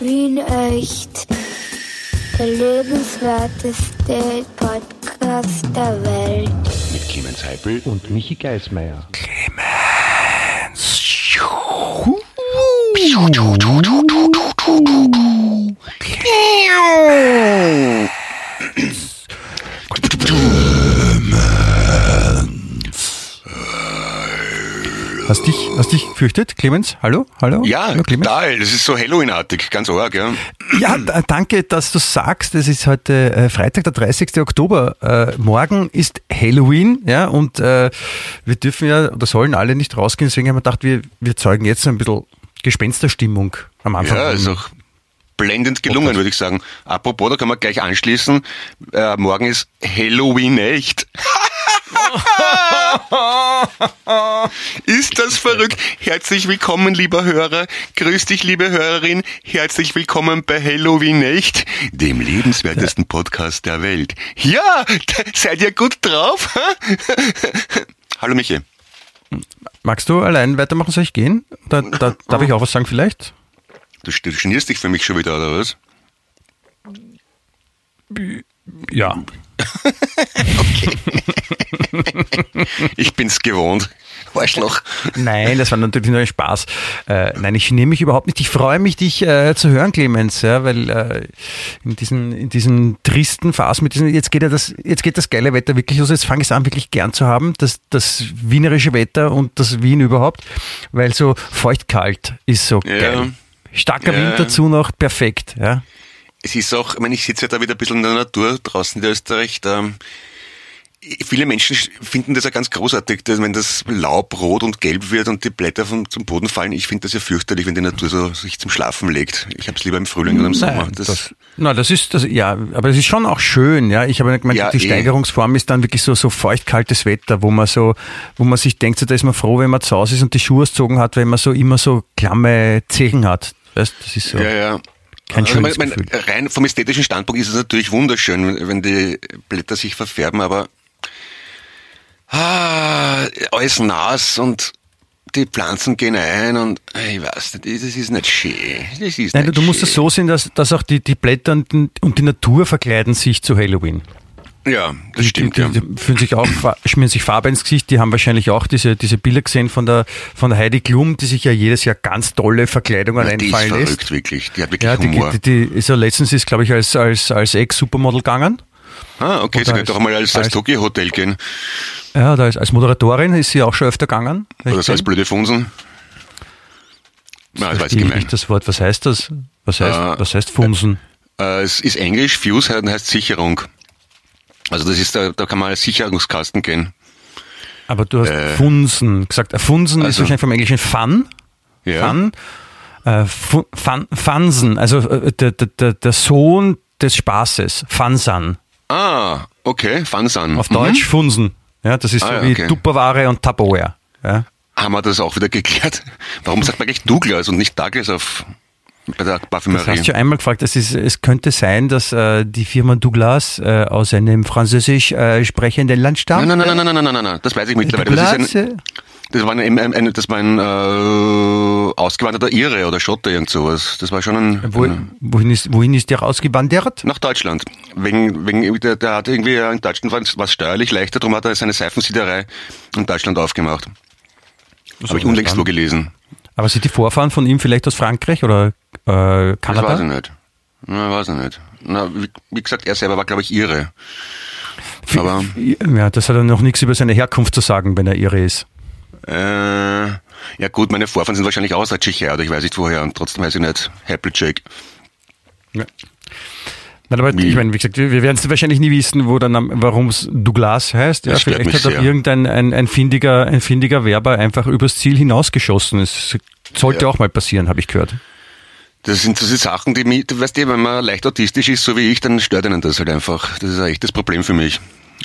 Wien echt. Der lebenswerteste Podcast der Welt. Mit Clemens Heipel und Michi Geismeier. Hast dich, hast dich gefürchtet, Clemens? Hallo? Hallo? Ja, Hallo, Clemens? total. Das ist so Halloween-artig, ganz arg, ja. Ja, d- danke, dass du sagst. Es ist heute äh, Freitag, der 30. Oktober. Äh, morgen ist Halloween, ja, und äh, wir dürfen ja oder sollen alle nicht rausgehen. Deswegen haben wir gedacht, wir, wir zeugen jetzt ein bisschen Gespensterstimmung am Anfang. Ja, ist auch blendend gelungen, würde ich sagen. Apropos, da kann man gleich anschließen. Äh, morgen ist Halloween echt. Ist das verrückt? Herzlich willkommen, lieber Hörer. Grüß dich, liebe Hörerin. Herzlich willkommen bei Halloween echt, dem lebenswertesten Podcast der Welt. Ja, seid ihr gut drauf? Hallo, Michi. Magst du allein weitermachen? Soll ich gehen? Da, da, darf ich auch was sagen vielleicht? Du, du genierst dich für mich schon wieder, oder was? Ja. Ich bin's gewohnt. Arschloch. Nein, das war natürlich nur ein Spaß. Äh, nein, ich nehme mich überhaupt nicht. Ich freue mich, dich äh, zu hören, Clemens, ja, weil äh, in diesen in diesen tristen Phasen mit diesen jetzt geht ja das jetzt geht das geile Wetter wirklich los. Jetzt fange ich es an, wirklich gern zu haben, das das wienerische Wetter und das Wien überhaupt, weil so feucht-kalt ist so Ja. geil. Starker Ja. Wind dazu noch, perfekt. Ja. Es ist auch, ich meine, ich sitze ja da wieder ein bisschen in der Natur draußen in Österreich. Da, viele Menschen finden das ja ganz großartig, dass wenn das Laub rot und gelb wird und die Blätter vom, zum Boden fallen. Ich finde das ja fürchterlich, wenn die Natur so sich zum Schlafen legt. Ich habe es lieber im Frühling oder im Sommer. Nein, das, na, das ist das, ja, aber es ist schon auch schön, ja. Ich habe gemeint, Ja, die eh. Steigerungsform ist dann wirklich so, so feucht-kaltes Wetter, wo man so, wo man sich denkt, so, da ist man froh, wenn man zu Hause ist und die Schuhe ausgezogen hat, wenn man so immer so klamme Zehen hat. Weißt, das ist so. Ja, ja. Kein Also, schönes mein, mein, Gefühl. rein vom ästhetischen Standpunkt ist es natürlich wunderschön, wenn die Blätter sich verfärben, aber ah, alles nass und die Pflanzen gehen ein und ich weiß nicht, das ist nicht schön. Ist Nein, du, nicht du musst schön. es so sehen, dass, dass auch die, die Blätter und, und die Natur verkleiden sich zu Halloween. Ja, das stimmt, die, ja. die, die fühlen sich auch, schmieren sich Farbe ins Gesicht. Die haben wahrscheinlich auch diese, diese Bilder gesehen von der, von der Heidi Klum, die sich ja jedes Jahr ganz tolle Verkleidungen Die ist einfallen lässt. verrückt, wirklich. Die hat wirklich Ja, die, Humor. die, die ist ja letztens ist, glaube ich, als, als, als Ex-Supermodel gegangen. ah, okay, sie könnte auch mal als, als als- Tokyo Hotel gehen. Ja, da ist, als Moderatorin ist sie auch schon öfter gegangen. Oder so als blöde Funsen. Na, das war jetzt ich nicht das Wort. Was heißt das? Was heißt, Äh, was heißt Funsen? Äh, es ist Englisch, Fuse heißt Sicherung. Also das ist, da, da kann man als Sicherungskasten gehen. Aber du hast äh, Funsen gesagt. Funsen ist also- wahrscheinlich vom Englischen Fun. Ja. Fun. Äh, Fu- Fun Fansen, also äh, der, der, der, Sohn des Spaßes. Fansan. Ah, okay, Fansan. Auf Deutsch Funsen. Ja, das ist Ah, so ja, wie okay. Tupperware und Tupperware. Ja. Haben wir das auch wieder geklärt? Warum sagt man gleich Douglas und nicht Douglas auf bei der Das Parfümerie? hast du einmal gefragt. Es, ist, es könnte sein, dass äh, die Firma Douglas äh, aus einem französisch äh, sprechenden Land stammt. Nein, nein, nein, nein, nein, nein, nein, nein, nein, das weiß ich mittlerweile. Das, Douglas, ist ein, äh, das war ein, ein, ein, das war ein äh, ausgewanderter Ire oder Schotte, irgend sowas. Das war schon ein, wo, ein wohin, ist, wohin ist der ausgewandert? nach Deutschland. Wegen, wegen, der, der hat irgendwie in Deutschland war es steuerlich leichter, darum hat er seine Seifensiederei in Deutschland aufgemacht. Habe ich unlängst wo gelesen. Aber sind die Vorfahren von ihm vielleicht aus Frankreich oder äh, Das Kanada? weiß ich nicht. Na, weiß ich nicht. Na, wie, wie gesagt, er selber war, glaube ich, Ire. Aber Ja, das hat er noch nichts über seine Herkunft zu sagen, wenn er Ire ist. äh, ja gut, meine Vorfahren sind wahrscheinlich aus der Tschechei, oder ich weiß nicht woher, und trotzdem weiß ich nicht. Applejack. Ja. Nein, aber Wie? ich meine, wie gesagt, wir werden es wahrscheinlich nie wissen, wo Name, warum es Douglas heißt. Ja, Das vielleicht hat auch irgendein ein, ein, findiger, ein findiger Werber einfach übers Ziel hinausgeschossen. Es sollte Ja. auch mal passieren, habe ich gehört. Das sind so die Sachen, die mich, du weißt ja, wenn man leicht autistisch ist, so wie ich, dann stört einen das halt einfach. Das ist ein echtes Problem für mich.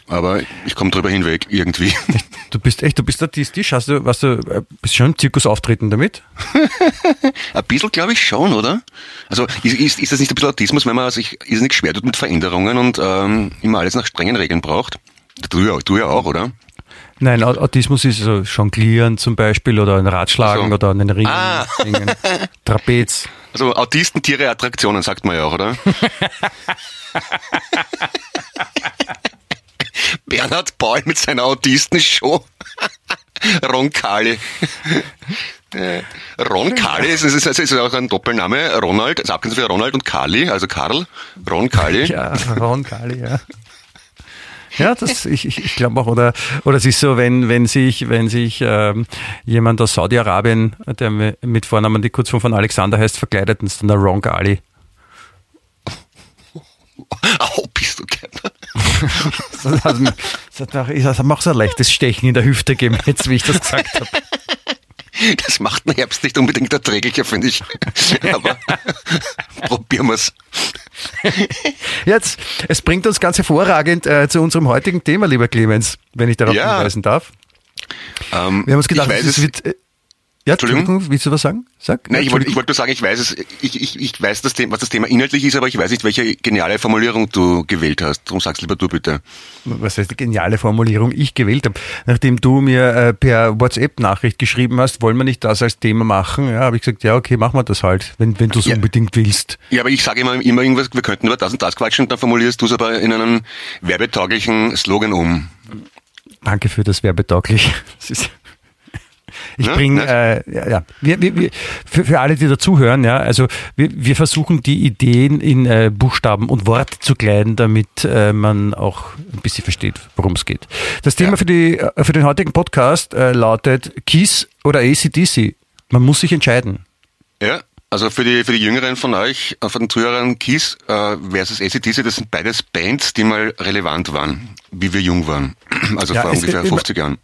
Aber ich komme drüber hinweg, irgendwie. Du bist echt, du bist autistisch, hast du, was du, äh, bist schon im Zirkus auftreten damit? Ein bisschen glaube ich schon, oder? Also ist, ist, ist das nicht ein bisschen Autismus, wenn man sich irrsinnig schwer tut mit Veränderungen und ähm, immer alles nach strengen Regeln braucht? Du ja, du ja auch, oder? Nein, Au- Autismus ist so Jonglieren zum Beispiel oder ein Ratschlagen so. oder einen Ring, Ah. Trapez. Also Autisten, Tiere, Attraktionen, sagt man ja auch, oder? Bernhard Paul mit seiner Autistenshow. Ron Kali. Äh, Ron Kali ist, ist, ist, ist auch ein Doppelname. Ronald, also abgesehen von Ronald und Kali, also Karl. Ron Kali. Ja, Ron Kali, ja. Ja, das ich, ich, ich glaube auch oder oder es ist so, wenn wenn sich wenn sich ähm, jemand aus Saudi-Arabien, der mit Vornamen die Kurzform von Alexander heißt, verkleidet, dann ist dann der Ron Kali. Oh, bist du gern. das hat, hat, das hat mir auch so ein leichtes Stechen in der Hüfte gegeben, jetzt wie ich das gesagt habe. Das macht den Herbst nicht unbedingt erträglicher, finde ich. Aber probieren wir's. Jetzt, es bringt uns ganz hervorragend äh, zu unserem heutigen Thema, lieber Clemens, wenn ich darauf Ja. hinweisen darf. Ähm, Wir haben uns gedacht, es, wird. Ja, Entschuldigung? Willst du was sagen? Sag. Nein, ich wollte, ich wollte nur sagen, ich weiß es, ich, ich, ich weiß, das Thema, was das Thema inhaltlich ist, aber ich weiß nicht, welche geniale Formulierung du gewählt hast. Darum sag's lieber du bitte. was heißt die geniale Formulierung ich gewählt habe. Nachdem du mir äh, per WhatsApp-Nachricht geschrieben hast, wollen wir nicht das als Thema machen, ja, habe ich gesagt, ja, okay, machen wir das halt, wenn, wenn du es Ja. unbedingt willst. Ja, aber ich sage immer, immer irgendwas, wir könnten über das und das quatschen, dann formulierst du es aber in einen werbetauglichen Slogan um. Danke für das werbetauglich. Das ist ich Ja, bringe, nett. äh, ja. Wir, wir, für, für alle, die dazuhören, ja, also wir, wir versuchen die Ideen in äh, Buchstaben und Worte zu kleiden, damit äh, man auch ein bisschen versteht, worum es geht. Das Thema Ja. für, die, äh, für den heutigen Podcast äh, lautet Kiss oder ACDC. Man muss sich entscheiden. Ja, also für die, für die Jüngeren von euch, äh, von den Zuhörern, Kiss äh, versus ACDC, das sind beides Bands, die mal relevant waren, wie wir jung waren. Also Ja, vor ungefähr äh, 50 Jahren.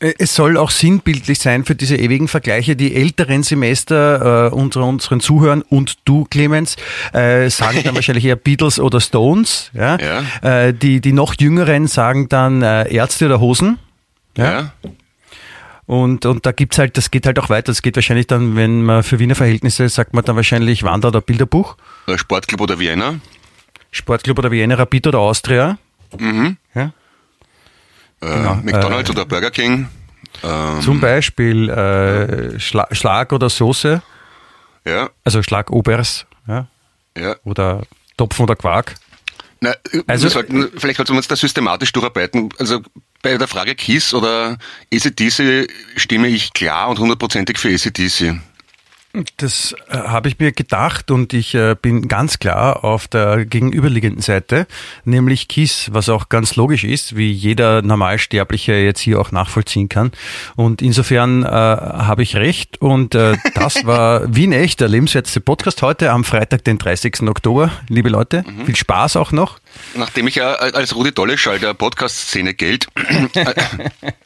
Äh, Es soll auch sinnbildlich sein für diese ewigen Vergleiche. Die älteren Semester äh, unter unseren Zuhörern und du, Clemens, äh, sagen dann wahrscheinlich eher Beatles oder Stones. Ja? Ja. Äh, die, die noch jüngeren sagen dann äh, Ärzte oder Hosen. Ja. Und, und da gibt's halt, das geht halt auch weiter. Das geht wahrscheinlich dann, wenn man für Wiener Verhältnisse sagt man dann wahrscheinlich Wander oder Bilderbuch, Sportclub oder Vienna. Sportclub oder Wiener Rapid oder Austria. Mhm. Ja? Äh, Genau, McDonalds äh, oder Burger King. Ähm, Zum Beispiel äh, Schla Schlag oder Soße, ja, also Schlagobers. Ja? ja. oder Topfen oder Quark. Na, Also- sollten, vielleicht sollten wir uns da systematisch durcharbeiten. Also bei der Frage Kiss oder ACDC stimme ich klar und hundertprozentig für ACDC. Das äh, habe ich mir gedacht und ich äh, bin ganz klar auf der gegenüberliegenden Seite, nämlich KISS, was auch ganz logisch ist, wie jeder Normalsterbliche jetzt hier auch nachvollziehen kann. Und insofern äh, habe ich recht und äh, das war Wien echt, der lebenswerteste Podcast heute am Freitag, den 30. Oktober. Liebe Leute, viel Spaß auch noch. Nachdem ich ja als Rudi Dolleschall der Podcast-Szene gilt,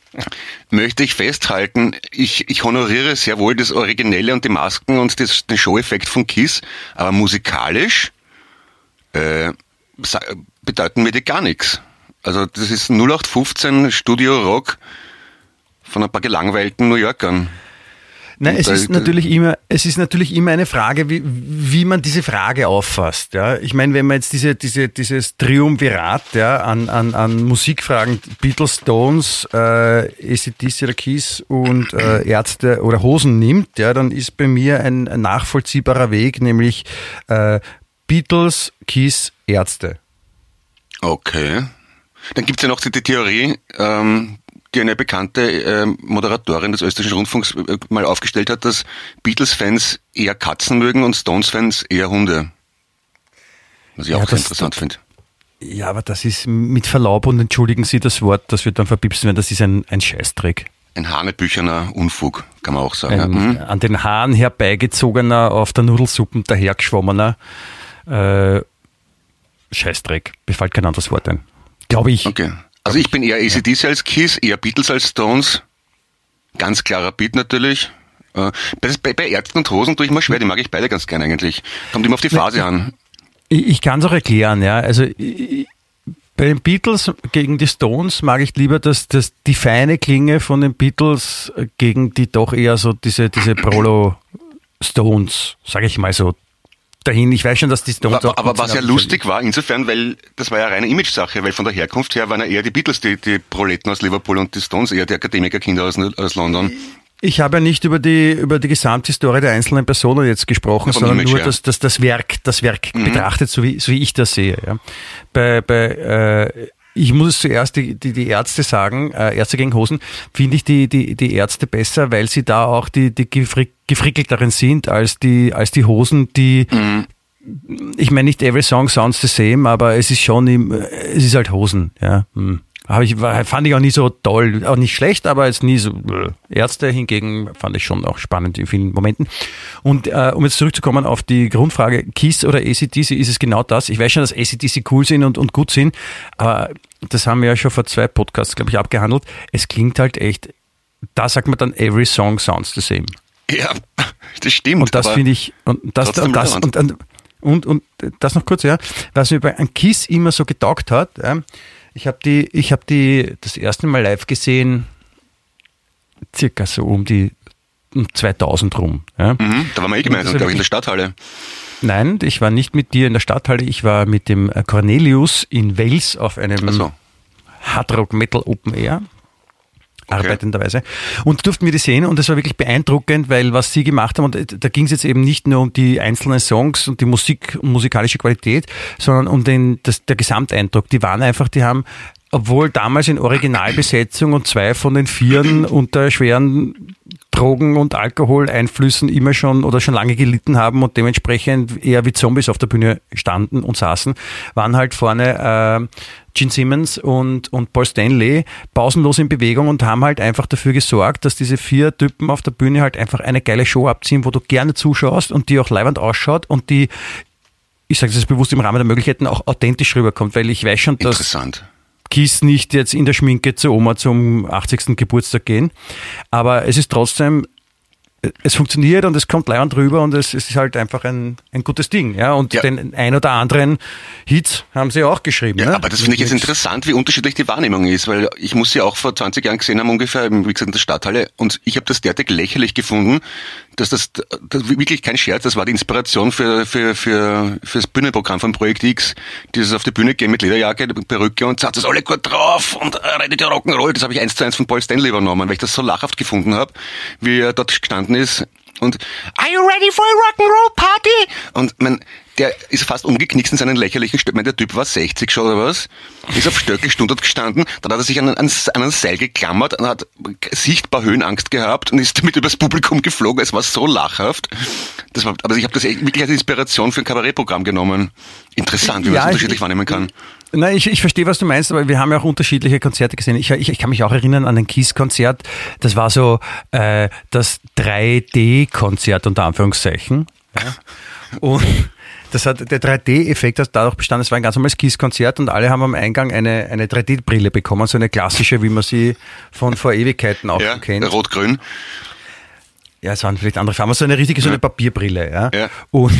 möchte ich festhalten, ich, ich honoriere sehr wohl das Originelle und die Masken und das, den Show-Effekt von Kiss, aber musikalisch äh, bedeuten mir die gar nichts. Also das ist 0815 Studio Rock von ein paar gelangweilten New Yorkern. Nein, es ist da- natürlich immer, es ist natürlich immer eine Frage, wie, wie man diese Frage auffasst. Ja, ich meine, wenn man jetzt diese, diese, dieses Triumvirat ja, an, an, an Musikfragen, Beatles, Stones, äh, ACDC oder Kiss und äh, Ärzte oder Hosen nimmt, ja, dann ist bei mir ein nachvollziehbarer Weg, nämlich äh, Beatles, Kiss, Ärzte. Okay. Dann gibt's ja noch die, die Theorie, ähm, die eine bekannte ähm, Moderatorin des österreichischen Rundfunks äh, mal aufgestellt hat, dass Beatles-Fans eher Katzen mögen und Stones-Fans eher Hunde. Was ich Ja, auch sehr interessant finde. Ja, aber das ist mit Verlaub und entschuldigen Sie das Wort, das wird dann verpipsen werden, das ist ein, ein Scheißdreck. Ein hanebücherner Unfug, kann man auch sagen. ja. ein Mhm. an den Haaren herbeigezogener, auf der Nudelsuppen dahergeschwommener äh, Scheißdreck. Mir fällt kein anderes Wort ein. Glaube ich. Okay. Also ich bin eher ACDC als Kiss, eher Beatles als Stones. Ganz klarer Beat natürlich. Äh, Bei, bei, Ärzten und Hosen tue ich mir schwer, die mag ich beide ganz gern eigentlich. Kommt immer auf die Phase an. Ich, ich kann es auch erklären, ja. Also ich, bei den Beatles gegen die Stones mag ich lieber dass das, die feine Klinge von den Beatles gegen die doch eher so diese, diese Prolo Stones, sage ich mal so, dahin. Ich weiß schon, dass die Stones Aber, auch aber was ja lustig war, insofern, weil das war ja reine Image-Sache, weil von der Herkunft her waren ja eher die Beatles die, die Proleten aus Liverpool und die Stones eher die Akademikerkinder aus, aus London. Ich habe ja nicht über die, über die Gesamthistorie der einzelnen Personen jetzt gesprochen, sondern Image, nur ja. das, das, das Werk, das Werk mhm. betrachtet, so wie, so wie ich das sehe. Ja. Bei, bei, äh, ich muss zuerst die, die, die Ärzte sagen, äh, Ärzte gegen Hosen, finde ich die, die, die Ärzte besser, weil sie da auch die, die gefrick, gefrickelteren sind als die, als die Hosen, die, mhm. ich meine, nicht every song sounds the same, aber es ist schon, im, es ist halt Hosen, ja. Mhm. Habe ich, fand ich auch nie so toll, auch nicht schlecht, aber jetzt nie so. Äh, Ärzte hingegen fand ich schon auch spannend in vielen Momenten. Und äh, um jetzt zurückzukommen auf die Grundfrage, KISS oder ACDC, ist es genau das. Ich weiß schon, dass ACDC cool sind und, und gut sind, aber das haben wir ja schon vor zwei Podcasts, glaube ich, abgehandelt. Es klingt halt echt, da sagt man dann, every song sounds the same. Ja, das stimmt. Und das finde ich, und das, und das, und, und, und, und das noch kurz, ja, was mir bei einem KISS immer so getaugt hat, ja, ich habe die, ich habe die das erste Mal live gesehen, circa so um die 2000 rum. Ja. Mhm, da waren wir eh gemeinsam, glaube ich, in der Stadthalle. Nein, ich war nicht mit dir in der Stadthalle, ich war mit dem Cornelius in Wales auf einem so. Hardrock Metal Open Air okay. arbeitenderweise. Und durften wir die sehen und das war wirklich beeindruckend, weil was sie gemacht haben, und da ging es jetzt eben nicht nur um die einzelnen Songs und die Musik, musikalische Qualität, sondern um den, das, der Gesamteindruck. Die waren einfach, die haben obwohl damals in Originalbesetzung und zwei von den Vieren unter schweren Drogen- und Alkoholeinflüssen immer schon oder schon lange gelitten haben und dementsprechend eher wie Zombies auf der Bühne standen und saßen, waren halt vorne äh, Gene Simmons und, und Paul Stanley pausenlos in Bewegung und haben halt einfach dafür gesorgt, dass diese vier Typen auf der Bühne halt einfach eine geile Show abziehen, wo du gerne zuschaust und die auch leibend ausschaut und die, ich sage das bewusst im Rahmen der Möglichkeiten, auch authentisch rüberkommt, weil ich weiß schon, dass Kies nicht jetzt in der Schminke zur Oma zum 80. Geburtstag gehen. Aber es ist trotzdem es funktioniert und es kommt leibend drüber und es, es, ist halt einfach ein, ein gutes Ding. Ja? Und ja. den ein oder anderen Hits haben sie auch geschrieben. Ja, ne? aber das finde ich jetzt interessant, wie unterschiedlich die Wahrnehmung ist, weil ich muss sie auch vor 20 Jahren gesehen haben, ungefähr, wie gesagt, in der Stadthalle. Und ich habe das derartig lächerlich gefunden, dass das, das wirklich kein Scherz, das war die Inspiration für, für, für, für das Bühnenprogramm von Projekt X. Dieses auf die Bühne gehen mit Lederjacke, Perücke und sagt das alle gut drauf und äh, redet ja Rock'n'Roll. Das habe ich eins zu eins von Paul Stanley übernommen, weil ich das so lachhaft gefunden habe, wie er dort gestanden ist und Are you ready for a Rock'n'Roll Party? Und man, der ist fast umgeknickt in seinen lächerlichen Stöcken. Der Typ war 60 schon oder was, ist auf Stöckelstund standen, dann hat er sich an, an, an ein Seil geklammert und hat sichtbar Höhenangst gehabt und ist damit übers Publikum geflogen. Es war so lachhaft. Das war, aber ich habe das wirklich als Inspiration für ein Kabarettprogramm genommen. Interessant, wie man ja, das unterschiedlich ich, wahrnehmen kann. Nein, ich, ich verstehe, was du meinst, aber wir haben ja auch unterschiedliche Konzerte gesehen. Ich, ich, ich kann mich auch erinnern an ein Kiss-Konzert. Das war so äh, das 3D-Konzert unter Anführungszeichen. Ja. Und das hat, der 3D-Effekt hat dadurch bestanden, es war ein ganz normales Kiss-Konzert und alle haben am Eingang eine, eine 3D-Brille bekommen, so eine klassische, wie man sie von vor Ewigkeiten auch ja, kennt. Rot-Grün. Ja, es waren vielleicht andere Farben, so eine richtige, so eine Papierbrille. Ja. ja. Und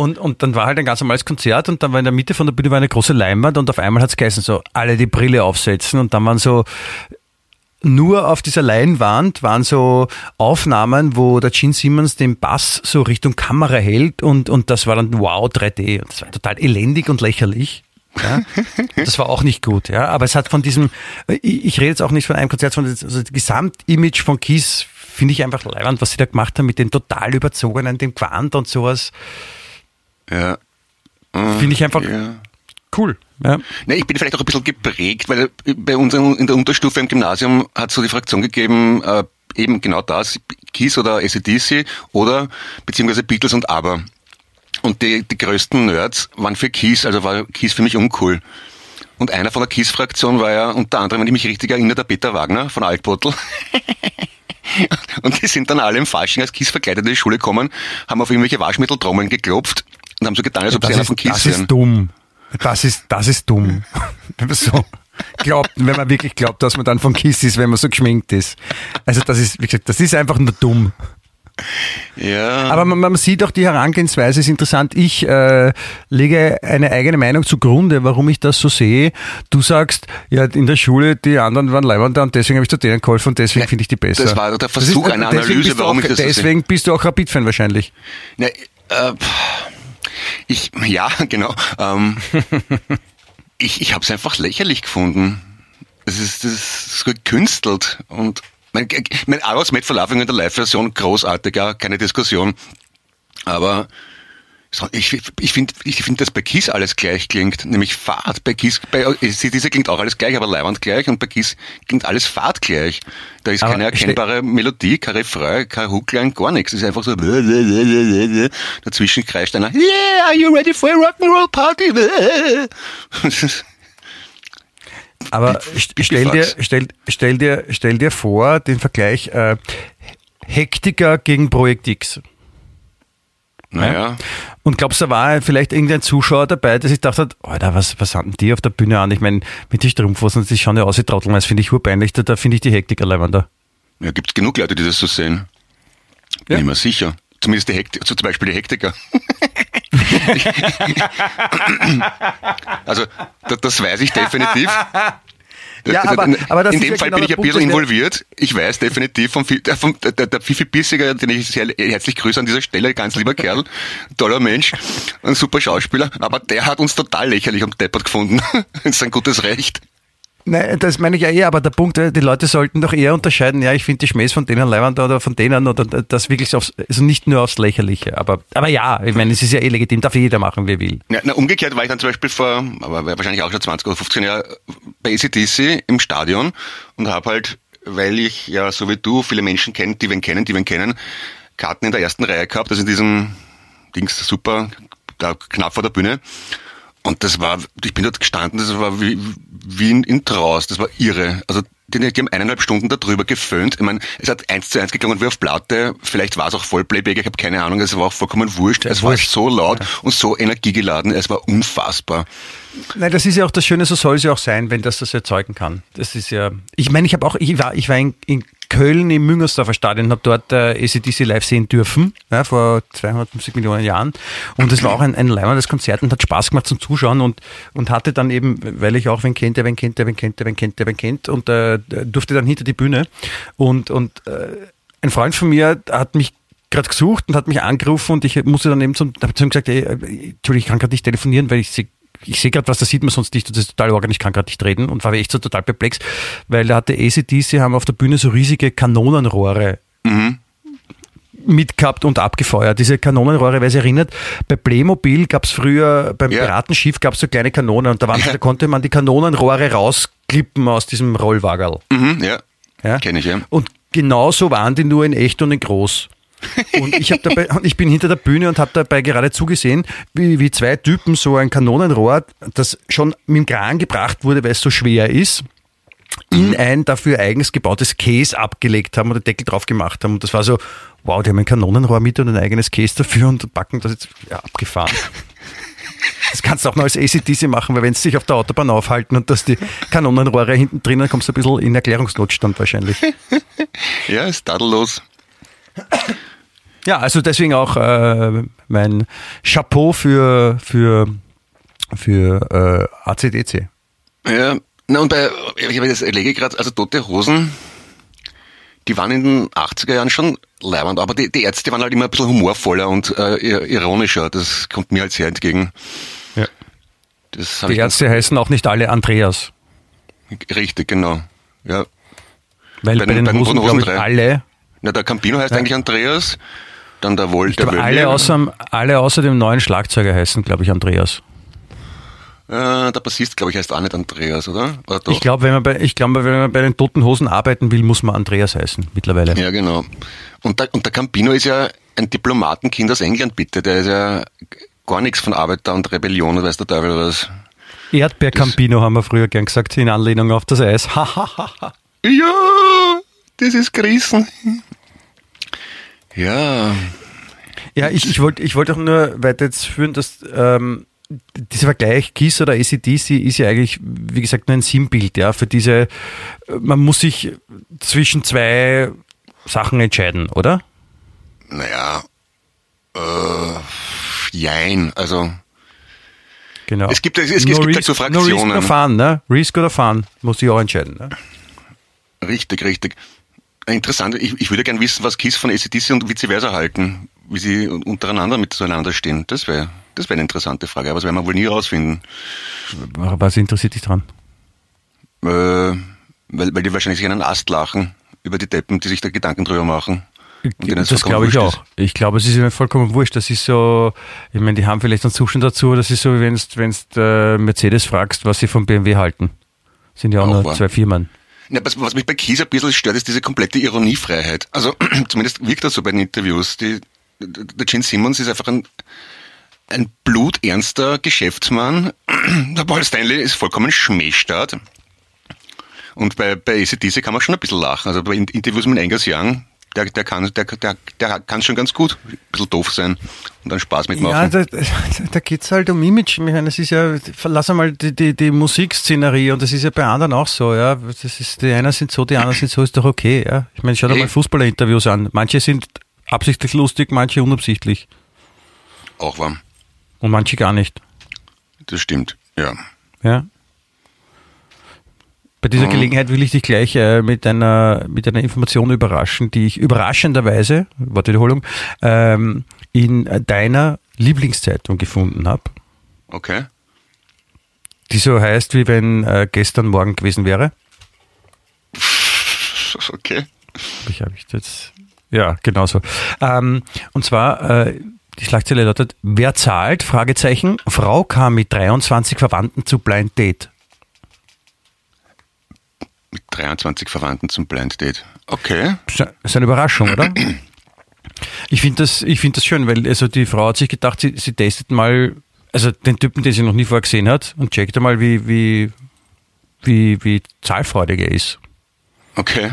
und, und dann war halt ein ganz normales Konzert und dann war in der Mitte von der Bühne war eine große Leinwand und auf einmal hat es geheißen, so alle die Brille aufsetzen und dann waren so nur auf dieser Leinwand waren so Aufnahmen, wo der Gene Simmons den Bass so Richtung Kamera hält und, und das war dann wow 3D. Und das war total elendig und lächerlich. Ja? Das war auch nicht gut, ja. Aber es hat von diesem, ich, ich rede jetzt auch nicht von einem Konzert, sondern also das Gesamtimage von Kiss finde ich einfach leibend, was sie da gemacht haben mit den total überzogenen, dem Quant und sowas. Ja. Finde ich einfach ja. cool. Ja. Ne, ich bin vielleicht auch ein bisschen geprägt, weil bei uns in der Unterstufe im Gymnasium hat es so die Fraktion gegeben, äh, eben genau das, Kiss oder ACDC oder beziehungsweise Beatles und Aber. Und die, die größten Nerds waren für Kiss, also war Kiss für mich uncool. Und einer von der Kiss-Fraktion war ja unter anderem, wenn ich mich richtig erinnere, der Peter Wagner von Altbottel. und die sind dann alle im Fasching als Kiss verkleidet in die Schule gekommen, haben auf irgendwelche Waschmitteltrommeln geklopft und haben so getan, als ob sie einer von Kiss Das ist dumm. Das ist, das ist dumm. wenn man so glaubt, wenn man wirklich glaubt, dass man dann von Kiss ist, wenn man so geschminkt ist. Also das ist, wie gesagt, das ist einfach nur dumm. Ja. Aber man, man, sieht auch die Herangehensweise ist interessant. Ich äh, lege eine eigene Meinung zugrunde, warum ich das so sehe. Du sagst, ja, in der Schule, die anderen waren leibender und deswegen habe ich zu denen geholfen und deswegen finde ich die besser. Das war der Versuch ist, einer Analyse, warum auch, ich das Deswegen so bist du auch Rapid-Fan wahrscheinlich. Ne, äh, ich, ja, genau. Ähm, ich ich habe es einfach lächerlich gefunden. Es ist, das ist gekünstelt und Mein, mein Aerosmith Verlaufung in der Live-Version großartig, ja, keine Diskussion. Aber ich, ich finde, ich find, dass bei Kiss alles gleich klingt, nämlich Fahrt. Bei Kiss, bei diese klingt auch alles gleich, aber Leihwand gleich und bei Kiss klingt alles Fahrt gleich. Da ist aber keine erkennbare Melodie, kein Refrain, kein Hookline, gar nichts. Es ist einfach so, dazwischen kreischt einer, yeah, are you ready for a rock'n'roll party? Aber stell dir, stell, stell dir, stell dir vor, den Vergleich, äh, Hektiker gegen Projekt X. Naja. Und glaubst du, da war vielleicht irgendein Zuschauer dabei, der sich dachte, Alter, was, was hatten die auf der Bühne an? Ich meine, mit den Strumpfhosen, die schauen ja aus wie Trotteln, das finde ich urpeinlich, da, da finde ich die Hektiker leibender. Ja, gibt es genug Leute, die das so sehen. Bin ja. ich mir sicher. Zumindest die Hektiker, also zum Beispiel die Hektiker. also, das weiß ich definitiv. Ja, aber, aber das in dem Fall genau bin ich ein bisschen involviert. Ich weiß definitiv vom, vom der, der Fifi Bissiger, den ich sehr herzlich grüße an dieser Stelle, ganz lieber Kerl, toller Mensch, ein super Schauspieler, aber der hat uns total lächerlich am Deppert gefunden. das ist ein gutes Recht. Nein, das meine ich ja eh, aber der Punkt, äh, die Leute sollten doch eher unterscheiden, ja, ich finde die Schmähs von denen leibend oder von denen oder das wirklich aufs, also nicht nur aufs Lächerliche, aber, aber ja, ich meine, es ist ja eh legitim, darf jeder machen, wie er will. Ja, na, umgekehrt war ich dann zum Beispiel vor, aber wahrscheinlich auch schon 20 oder 15 Jahren bei ACDC im Stadion und habe halt, weil ich ja so wie du viele Menschen kenne, die wen kennen, die wen kennen, Karten in der ersten Reihe gehabt, also in diesem Dings super, da knapp vor der Bühne und das war, ich bin dort gestanden, das war wie, wie in, in Traus, das war irre. Also die, die haben eineinhalb Stunden darüber geföhnt. Ich meine, es hat eins zu eins geklungen wie auf Platte. Vielleicht war es auch Vollplayback, ich habe keine Ahnung. Es war auch vollkommen wurscht. Es war so laut ja. und so energiegeladen. Es war unfassbar. Nein, das ist ja auch das Schöne, so soll es ja auch sein, wenn das das erzeugen kann. Das ist ja, ich meine, ich habe auch, ich war, ich war in, in Köln im Müngersdorfer Stadion, habe dort äh, ACDC live sehen dürfen, ja, vor 250 Millionen Jahren. Und es war auch ein, ein leibendes Konzert und hat Spaß gemacht zum Zuschauen und, und hatte dann eben, weil ich auch wen kennt, der wen kennt, der wen kennt, der wen kennt, der wen kennt und äh, durfte dann hinter die Bühne. Und, und äh, ein Freund von mir hat mich gerade gesucht und hat mich angerufen und ich musste dann eben zum, habe zu ihm gesagt, ey, äh, Entschuldigung, ich kann gerade nicht telefonieren, weil ich sie ich sehe gerade was, das sieht man sonst nicht und das ist total organisch, ich kann gerade nicht reden und war echt so total perplex, weil da hatte ACDC, haben auf der Bühne so riesige Kanonenrohre mhm. mitgehabt und abgefeuert. Diese Kanonenrohre, wer sich erinnert, bei Playmobil gab es früher, beim ja. Piratenschiff gab es so kleine Kanonen und da, waren, ja. da konnte man die Kanonenrohre rausklippen aus diesem Rollwagel. Mhm, ja, ja? kenne ich, ja. Und genauso waren die nur in echt und in groß. Und ich, dabei, ich bin hinter der Bühne und habe dabei gerade zugesehen, wie, wie zwei Typen so ein Kanonenrohr, das schon mit dem Kran gebracht wurde, weil es so schwer ist, in mhm. ein dafür eigens gebautes Case abgelegt haben oder Deckel drauf gemacht haben. Und das war so, wow, die haben ein Kanonenrohr mit und ein eigenes Case dafür und packen das jetzt ja, abgefahren. Das kannst du auch noch als ACDC machen, weil wenn sie sich auf der Autobahn aufhalten und dass die Kanonenrohre hinten drin, dann kommst du ein bisschen in Erklärungsnotstand wahrscheinlich. Ja, ist tadellos. Ja, also deswegen auch äh, mein Chapeau für, für, für äh, ACDC. Ja, na und bei, ich habe das erlege gerade, also Tote Hosen, die waren in den 80er Jahren schon leibend, aber die, die Ärzte waren halt immer ein bisschen humorvoller und äh, ironischer. Das kommt mir halt sehr entgegen. Ja. die Ärzte heißen auch nicht alle Andreas. Richtig, genau. Ja. Weil bei, bei den, bei den Hosen, Hosen alle. Na, der Campino heißt ja. eigentlich Andreas. Dann der Volt, der alle außer, alle außer dem neuen Schlagzeuger heißen, glaube ich, Andreas. Äh, der Bassist, glaube ich, heißt auch nicht Andreas, oder? oder ich glaube, wenn, man bei, ich glaub, wenn man bei den Toten Hosen arbeiten will, muss man Andreas heißen, mittlerweile. Ja, genau. Und der, und der Campino ist ja ein Diplomatenkind aus England, bitte. Der ist ja gar nichts von Arbeiter und Rebellion und weiß der Teufel was. Erdbeer Campino haben wir früher gern gesagt, in Anlehnung auf das Eis. ja, das ist gerissen. Ja. Ja, ich, ich wollte ich wollt auch nur weiter jetzt führen, dass ähm, dieser Vergleich KISS oder ACDC ist ja eigentlich, wie gesagt, nur ein Sinnbild, ja, für diese, man muss sich zwischen zwei Sachen entscheiden, oder? Naja, äh, jein, also. Genau. Es gibt, es, es, no gibt halt so Fraktionen. No risk oder fahren, ne? Risk oder fahren, muss ich auch entscheiden, ne? Richtig, richtig. Interessant. Ich, ich würde gerne wissen, was KISS von ACDC und vice versa halten, wie sie untereinander miteinander stehen. Das wäre das wäre eine interessante Frage, aber das werden wir wohl nie herausfinden. Was interessiert dich dran? Äh, weil, weil die wahrscheinlich sich einen Ast lachen über die Deppen, die sich da Gedanken drüber machen. Das glaube ich auch. Ich glaube, es ist ihnen vollkommen wurscht. Das ist so, ich meine, die haben vielleicht einen Zustand dazu, das ist so, wie wenn du äh, Mercedes fragst, was sie vom BMW halten. Sind ja auch, Auch nur wahr. zwei Firmen. Ja, was, was mich bei Kies ein bisschen stört, ist diese komplette Ironiefreiheit. Also zumindest wirkt das so bei den Interviews. Die, der Gene Simmons ist einfach ein, ein bluternster Geschäftsmann. Der Paul Stanley ist vollkommen Schmähstart. Und bei, bei ACDC kann man schon ein bisschen lachen. Also bei In- Interviews mit Angus Young, der, der, kann, der, der, der kann schon ganz gut ein bisschen doof sein und dann Spaß Ja, mitmachen. da, da geht es halt um Image. Ich meine, das ist ja, verlass einmal die, die, die Musikszenerie und das ist ja bei anderen auch so, ja. Das ist, die einen sind so, die anderen sind so, ist doch okay, ja. Ich meine, schau dir mal Fußballerinterviews an. Manche sind absichtlich lustig, manche unabsichtlich. Auch warm. Und manche gar nicht. Das stimmt, ja. Ja. Bei dieser Mhm. Gelegenheit will ich dich gleich äh, mit einer mit einer Information überraschen, die ich überraschenderweise, Wortwiederholung, ähm, in deiner Lieblingszeitung gefunden habe, Okay. die so heißt, wie wenn äh, gestern Morgen gewesen wäre. Okay. Ich habe ich jetzt. Ja, genau so. Ähm, und zwar, äh, die Schlagzeile lautet, wer zahlt? Fragezeichen. Frau kam mit 23 Verwandten zu Blind Date. Mit 23 Verwandten zum Blind Date. Okay. Das ist eine Überraschung, oder? Ich finde das, ich finde das schön, weil also die Frau hat sich gedacht, sie, sie testet mal, also den Typen, den sie noch nie vorher gesehen hat, und checkt mal, wie, wie, wie, wie zahlfreudig er ist. Okay.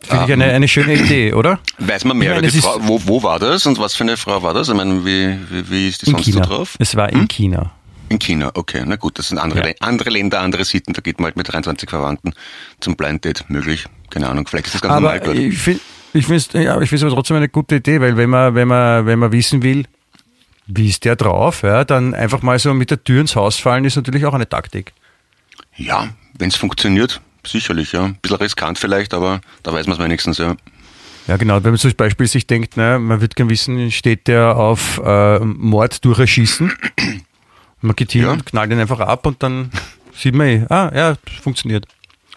Finde ich eine, eine schöne Idee, oder? Weiß man mehr Ich über meine, die Frau? Wo, wo war das und was für eine Frau war das? Ich meine, wie, wie, wie ist die sonst China. so drauf? Es war in China. In China, okay. Na gut, das sind andere, Ja. Andere Länder, andere Sitten. Da geht man halt mit 23 Verwandten zum Blind Date möglich. Keine Ahnung, vielleicht ist das ganz normal Aber dort. ich finde ich find's, ja, ich finde es aber trotzdem eine gute Idee, weil wenn man, wenn man, wenn man wissen will, wie ist der drauf, ja, dann einfach mal so mit der Tür ins Haus fallen, ist natürlich auch eine Taktik. Ja, wenn es funktioniert, sicherlich, ja. Ein bisschen riskant vielleicht, aber da weiß man es wenigstens, ja. Ja, genau. Wenn man zum Beispiel sich denkt, ne, man wird gerne wissen, steht der auf äh, Mord durch Erschießen? Man geht hin Ja. und knallt ihn einfach ab und dann sieht man eh, ah, ja, funktioniert.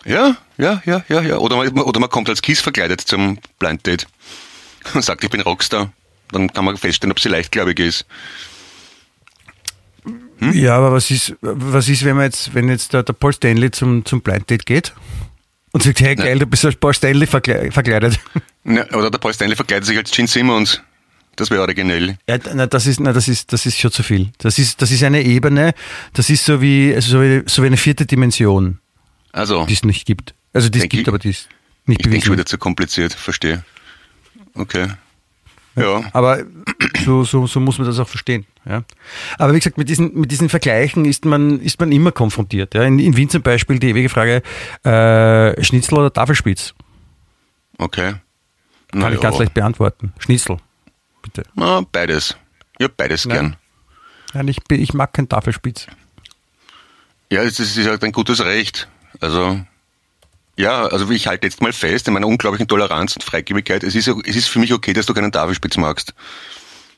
Ja, ja, ja, ja, ja. Oder man, oder man kommt als Kies verkleidet zum Blind Date und sagt, ich bin Rockstar. Dann kann man feststellen, ob sie leichtgläubig ist. Hm? Ja, aber was ist, was ist, wenn man jetzt, wenn jetzt der, der Paul Stanley zum, zum Blind Date geht und sagt, hey geil, du bist als Paul Stanley verkle verkleidet. Ja, oder der Paul Stanley verkleidet sich als Gene Simmons. Das wäre originell. Ja, na, das ist, na, das ist, das ist schon zu viel. Das ist, das ist eine Ebene, das ist so wie, also so wie, so wie eine vierte Dimension, Also, die es nicht gibt. Also die es gibt, ich- aber die ist nicht ich denke bewiesen. schon wieder zu kompliziert, verstehe. Okay. Ja. Aber so, so, so muss man das auch verstehen. Ja. Aber wie gesagt, mit diesen, mit diesen Vergleichen ist man, ist man immer konfrontiert. Ja. In, in Wien zum Beispiel die ewige Frage, äh, Schnitzel oder Tafelspitz? Okay. Kann Na ich ganz ja. leicht beantworten. Schnitzel, bitte. Na, beides. Ja, beides Nein. gern. Nein, ich, ich mag kein Tafelspitz. Ja, das ist halt ein gutes Recht. Also, ja, also ich halte jetzt mal fest, in meiner unglaublichen Toleranz und Freigebigkeit, es ist, es ist für mich okay, dass du keinen Tafelspitz magst.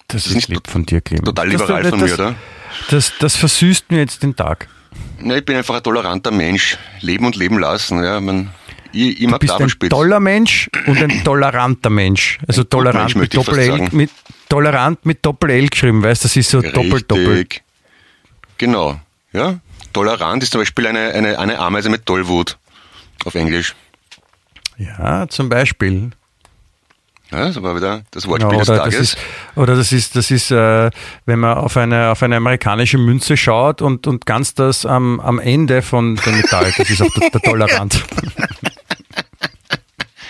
Das, ist ist nicht lieb von dir, Clemens. Total Das- liberal das, von das, mir, oder? Das, das versüßt mir jetzt den Tag. Ja, ich bin einfach ein toleranter Mensch. Leben und leben lassen. Ja, man, ich, ich Du bist ein toller Mensch und ein toleranter Mensch. Also Ein tolerant Mensch, mit Doppel-L sagen. mit tolerant mit Doppel-L geschrieben, weißt du, das ist so doppel-doppel. Richtig. Genau. Ja. Tolerant ist zum Beispiel eine, eine, eine Ameise mit Tollwut. Auf Englisch. Ja, zum Beispiel. Ja, das war wieder das Genau, Wortspiel des oder das Tages. ist, oder das ist, das ist, äh, wenn man auf eine, auf eine amerikanische Münze schaut und, und ganz das am, am Ende von dem Metall, das ist auch der, der Tolerant.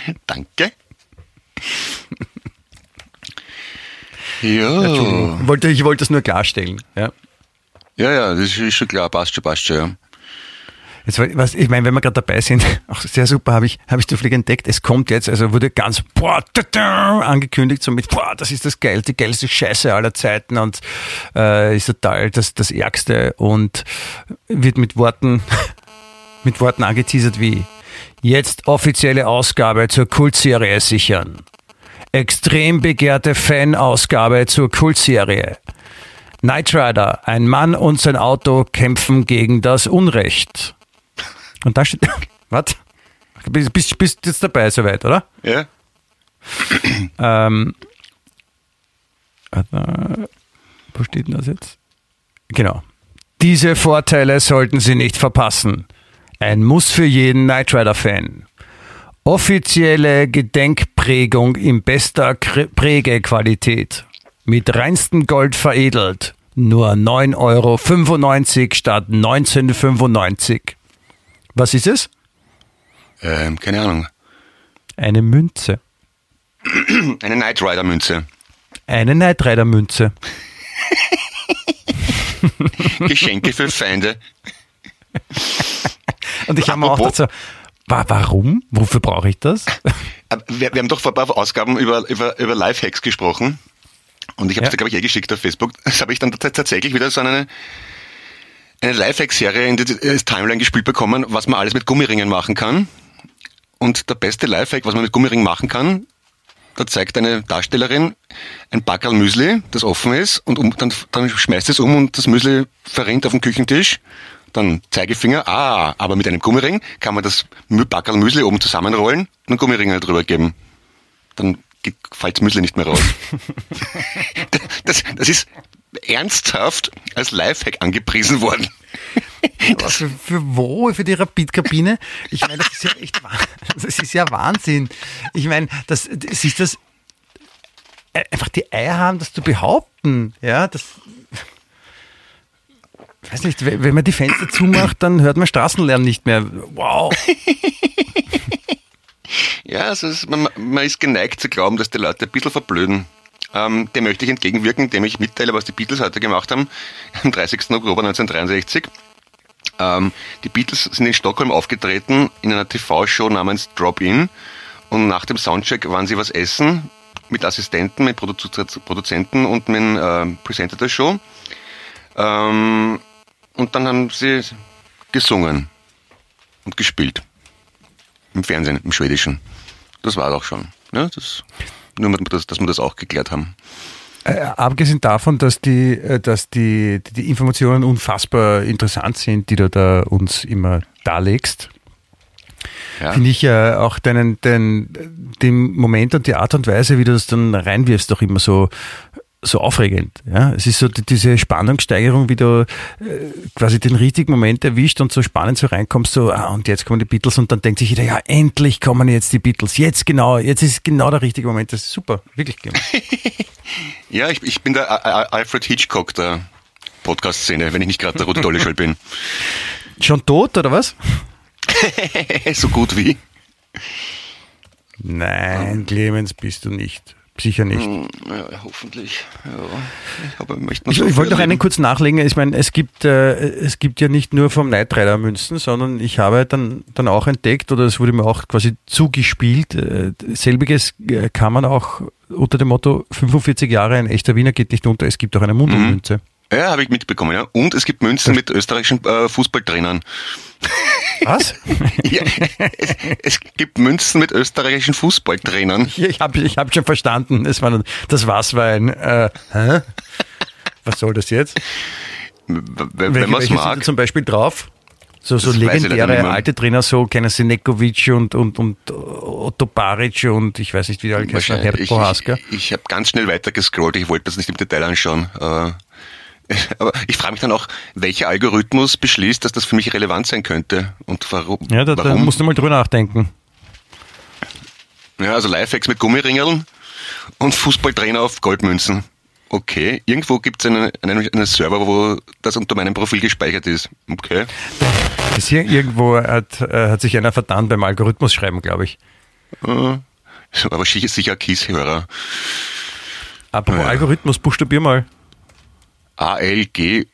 Danke. Ja. Entschuldigung. Ich wollte, ich wollte das nur klarstellen. Ja. Ja, ja, das ist- schon klar. Passt schon, passt schon. Ja. Jetzt, was, ich meine, wenn wir gerade dabei sind, auch sehr super, habe ich, habe ich zufällig entdeckt. Es kommt jetzt, also wurde ganz boah, da, angekündigt, so mit, boah, das ist das geil, die geilste Scheiße aller Zeiten und äh, ist total das, das Ärgste und wird mit Worten, mit Worten angeteasert wie jetzt offizielle Ausgabe zur Kultserie sichern. Extrem begehrte Fan-Ausgabe zur Kultserie. Knight Rider, ein Mann und sein Auto kämpfen gegen das Unrecht. Und da steht, was? Bist, bist, bist jetzt dabei soweit, oder? Ja. Ähm, äh, wo steht denn das jetzt? Genau. Diese Vorteile sollten Sie nicht verpassen. Ein Muss für jeden Knight Rider-Fan. Offizielle Gedenkprägung in bester Prägequalität. Mit reinstem Gold veredelt. Nur 9,95 Euro statt 19,95. Was ist es? Ähm, keine Ahnung. Eine Münze. Eine Knight Rider Münze. Eine Knight Rider Münze. Geschenke für Feinde. Und ich habe mir auch gedacht so, wa- warum? Wofür brauche ich das? Aber Wir, wir haben doch vor ein paar Ausgaben über, über, über Lifehacks gesprochen. Und ich habe es Ja. dir, glaube ich, eh geschickt auf Facebook. Das habe ich dann tats- tatsächlich wieder so eine, eine Lifehack-Serie in die äh, Timeline gespielt bekommen, was man alles mit Gummiringen machen kann. Und der beste Lifehack, was man mit Gummiringen machen kann, da zeigt eine Darstellerin ein Backerl Müsli, das offen ist, und um, dann, dann schmeißt es um und das Müsli verrinnt auf den Küchentisch. Dann Zeigefinger, ah, aber mit einem Gummiring kann man das Backerl Müsli oben zusammenrollen und einen Gummiring halt drüber geben. Dann geht- fällt das Müsli nicht mehr raus. das, das ist ernsthaft als Lifehack angepriesen worden. Was für, für wo? Für die Rapid-Kabine? Ich meine, das ist ja echt das ist ja Wahnsinn. Ich meine, das, das ist das äh, einfach die Eier haben, das zu behaupten. Ja, das weiß nicht, wenn man die Fenster zumacht, dann hört man Straßenlärm nicht mehr. Wow. Ja, also ist, man, man ist geneigt zu glauben, dass die Leute ein bisschen verblöden. Ähm, dem möchte ich entgegenwirken, indem ich mitteile, was die Beatles heute gemacht haben, am 30. Oktober 1963. Ähm, die Beatles sind in Stockholm aufgetreten in einer TV-Show namens Drop-In und nach dem Soundcheck waren sie was essen mit Assistenten, mit Produ Produzenten und mit ähm, Presenter der Show. Ähm, und dann haben sie gesungen und gespielt. Im Fernsehen, im Schwedischen. Das war auch schon. Ne? Das, nur, dass, dass wir das auch geklärt haben. Äh, abgesehen davon, dass die, äh, dass die, die Informationen unfassbar interessant sind, die du da uns immer darlegst, Ja. finde ich ja auch deinen, den, den Moment und die Art und Weise, wie du das dann reinwirfst, doch immer so, so aufregend. Ja? Es ist so die- diese Spannungssteigerung, wie du äh, quasi den richtigen Moment erwischt und so spannend so reinkommst, so, ah, und jetzt kommen die Beatles und dann denkt sich jeder, ja, endlich kommen jetzt die Beatles. Jetzt genau, jetzt ist genau der richtige Moment. Das ist super, wirklich gemacht. Ja, ich, ich bin der A- A- Alfred Hitchcock der Podcast-Szene, wenn ich nicht gerade der Rudi Dolleschall bin. Schon tot oder was? so gut wie. Nein, Clemens bist du nicht. Sicher nicht. Ja, hoffentlich. Ja, ich, aber Ich, ich viel wollte noch einen kurz nachlegen. Ich meine, es gibt, äh, es gibt ja nicht nur vom Knight Rider Münzen, sondern ich habe dann, dann auch entdeckt, oder es wurde mir auch quasi zugespielt, äh, selbiges äh, kann man auch unter dem Motto 45 Jahre ein echter Wiener geht nicht unter, es gibt auch eine Mundmünze. Ja, habe ich mitbekommen. Ja. Und es gibt Münzen mit österreichischen äh, Fußballtrainern. Was? Ja, es, es gibt Münzen mit österreichischen Fußballtrainern. Ja, ich habe ich hab schon verstanden. Es war, das war's war ein, äh, hä? Was soll das jetzt? Wenn Welche, man es welche sind mag. zum Beispiel drauf? So, so Das ich legendäre alte Trainer, so kennen Sie Nekovic und, und, und Otto Baric und ich weiß nicht, wie der alle Wahrscheinlich. Ich, ich, ich habe ganz schnell weiter gescrollt, ich wollte das nicht im Detail anschauen. Äh, Aber ich frage mich dann auch, welcher Algorithmus beschließt, dass das für mich relevant sein könnte und warum. Ja, da, da warum? musst du mal drüber nachdenken. Ja, also Lifehacks mit Gummiringeln und Fußballtrainer auf Goldmünzen. Okay, irgendwo gibt es einen, einen, einen Server, wo das unter meinem Profil gespeichert ist. Okay. Das hier irgendwo hat, äh, hat sich einer vertan beim Algorithmus schreiben, glaube ich. Äh, Aber sicher, sicher Kieshörer. Apropos Ja. Algorithmus, buchstabier mal. A L G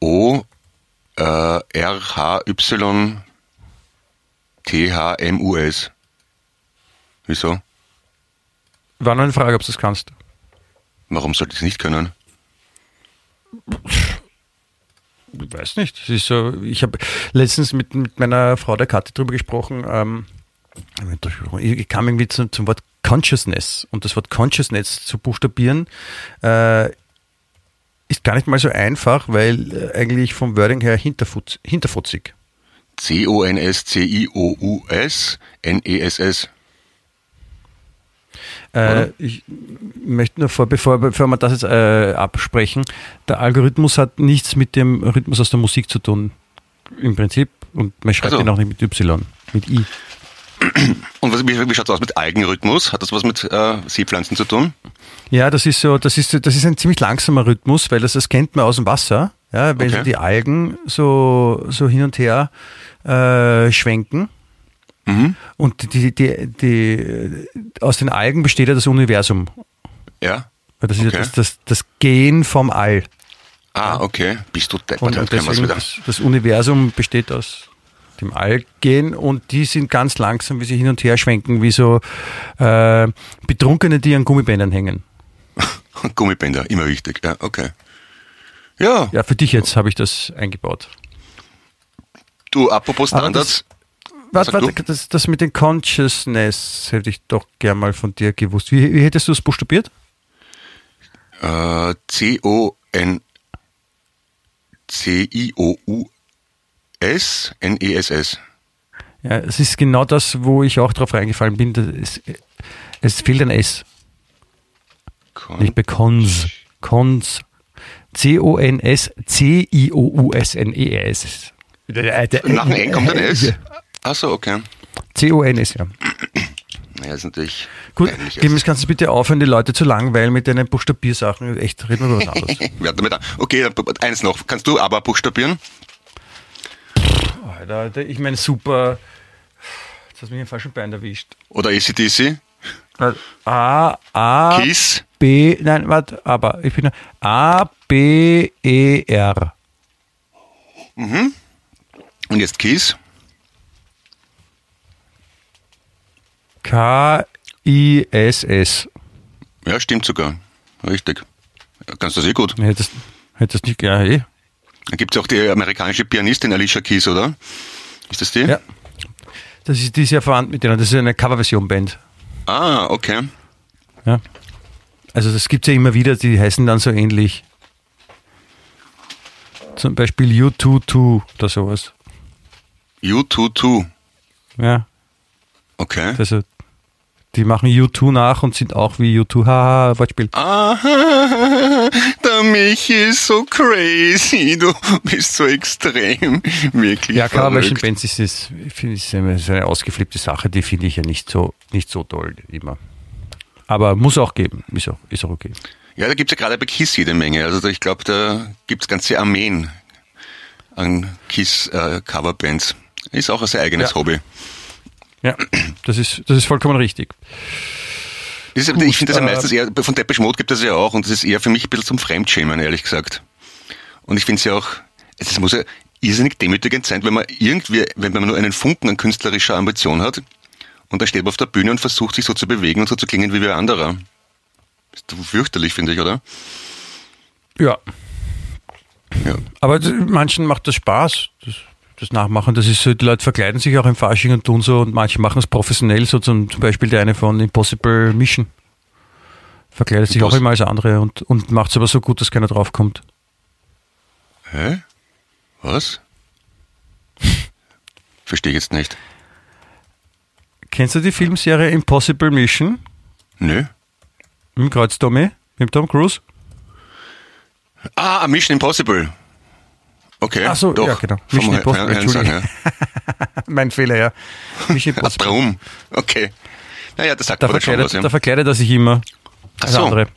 O R H Y T H M U S. Wieso? War nur eine Frage, ob du das kannst. Warum sollte ich es nicht können? Ich weiß nicht. Es ist so, ich habe letztens mit, mit meiner Frau der Kathi drüber gesprochen. Ähm, ich kam irgendwie zum, zum Wort Consciousness und das Wort Consciousness zu buchstabieren äh, ist gar nicht mal so einfach, weil äh, eigentlich vom Wording her hinterfutz, hinterfutzig. C-O-N-S-C-I-O-U-S N-E-S-S. Äh, ich möchte nur vor, bevor, bevor wir das jetzt äh, absprechen, der Algorithmus hat nichts mit dem Rhythmus aus der Musik zu tun, im Prinzip. Und man schreibt Also. ihn auch nicht mit Y, mit I. Und was, wie, wie schaut es aus mit Algenrhythmus? Hat das was mit äh, Seepflanzen zu tun? Ja, das ist so, das ist, das ist ein ziemlich langsamer Rhythmus, weil das, das kennt man aus dem Wasser. Ja, wenn Okay. so die Algen so, so hin und her äh, schwenken. Mhm. Und die, die, die, aus den Algen besteht ja das Universum. Ja. Weil das ist Okay. ja das, das, das Gen vom All. Ah, okay. Bist du deppert, Und, und das, das Universum besteht aus dem Allgen und die sind ganz langsam, wie sie hin und her schwenken, wie so äh, Betrunkene, die an Gummibändern hängen. Gummibänder, immer wichtig. Ja, okay. Ja, Ja, für dich jetzt habe ich das eingebaut. du, apropos Standards. Warte, warte, das, das mit den Consciousness hätte ich doch gern mal von dir gewusst. Wie, wie hättest du es buchstabiert? Äh, C-O-N C-I-O-U-S N-E-S-S. Ja, es ist genau das, wo ich auch drauf reingefallen bin. Ist, es fehlt ein S. Con- Nicht bei Cons. Cons. C-O-N-S-C-I-O-U-S-N-E-S. Nach dem N kommt ein S. Achso, okay. C-O-N-S, ja. Naja, ist natürlich Gut. Clemens, kannst du bitte aufhören, die Leute zu langweilen mit deinen Buchstabiersachen? Echt, reden wir über was anderes. Damit an. Okay, dann eins noch. Kannst du aber buchstabieren? Alter, Alter, ich meine, super. Jetzt hast du mich im falschen Bein erwischt. Oder ACDC? A, A, Kiss? B, nein, warte, aber ich bin A, B, E, R. Und jetzt Kiss? K, I, S, S. Ja, stimmt sogar. Richtig. Kannst du das eh gut. Hättest, hättest nicht, ja, eh. Da gibt es auch die amerikanische Pianistin Alicia Keys, oder? Ist das die? Ja. Das ist, die ist ja verwandt mit denen. Das ist eine Coverversion-Band. Ah, okay. Ja. Also das gibt es ja immer wieder, die heißen dann so ähnlich. Zum Beispiel U22 oder sowas. U22. Ja, Okay. also die machen U2 nach und sind auch wie U2. Haha, Wortspiel. Ah, der Michi ist so crazy. Du bist so extrem. Wirklich. Ja, Coverversion verrückt. Bands ist, ich, ist eine, ausgeflippte Sache, die finde ich ja nicht so, nicht so toll immer. Aber muss auch geben, ist auch, ist auch okay. Ja, da gibt's ja gerade bei KISS jede Menge. Also ich glaube, da gibt's ganze Armeen an KISS-Coverbands. ist auch ein sehr eigenes Ja. Hobby. Ja, das ist, das ist vollkommen richtig. Ist, ich finde das ja äh, meistens eher, von Depeche Mode gibt es ja auch und das ist eher für mich ein bisschen zum Fremdschämen, ehrlich gesagt. Und ich finde es ja auch, es muss ja irrsinnig demütigend sein, wenn man irgendwie, wenn man nur einen Funken an künstlerischer Ambition hat und da steht man auf der Bühne und versucht sich so zu bewegen und so zu klingen wie wer anderer. Ist fürchterlich, finde ich, oder? Ja, Ja. aber manchen macht das Spaß, das, das Nachmachen. Das ist so, die Leute verkleiden sich auch im Fasching und tun so und manche machen es professionell, so zum, zum Beispiel der eine von Impossible Mission. Verkleidet sich auch Imposs- immer als andere und, und macht es aber so gut, dass keiner draufkommt. Hä? Was? Verstehe ich jetzt nicht. Kennst du die Filmserie Impossible Mission Nö. im Kreuztommy mit Tom Cruise? Ah, Mission Impossible. Okay, Ach so, doch. ja, genau. Mission Impossible, Entschuldigung. mein Fehler, ja. Mission ja. Impossible. Warum? Okay. Naja, das sagt Da man schon was. Ja. da verkleidet er sich immer als so. andere.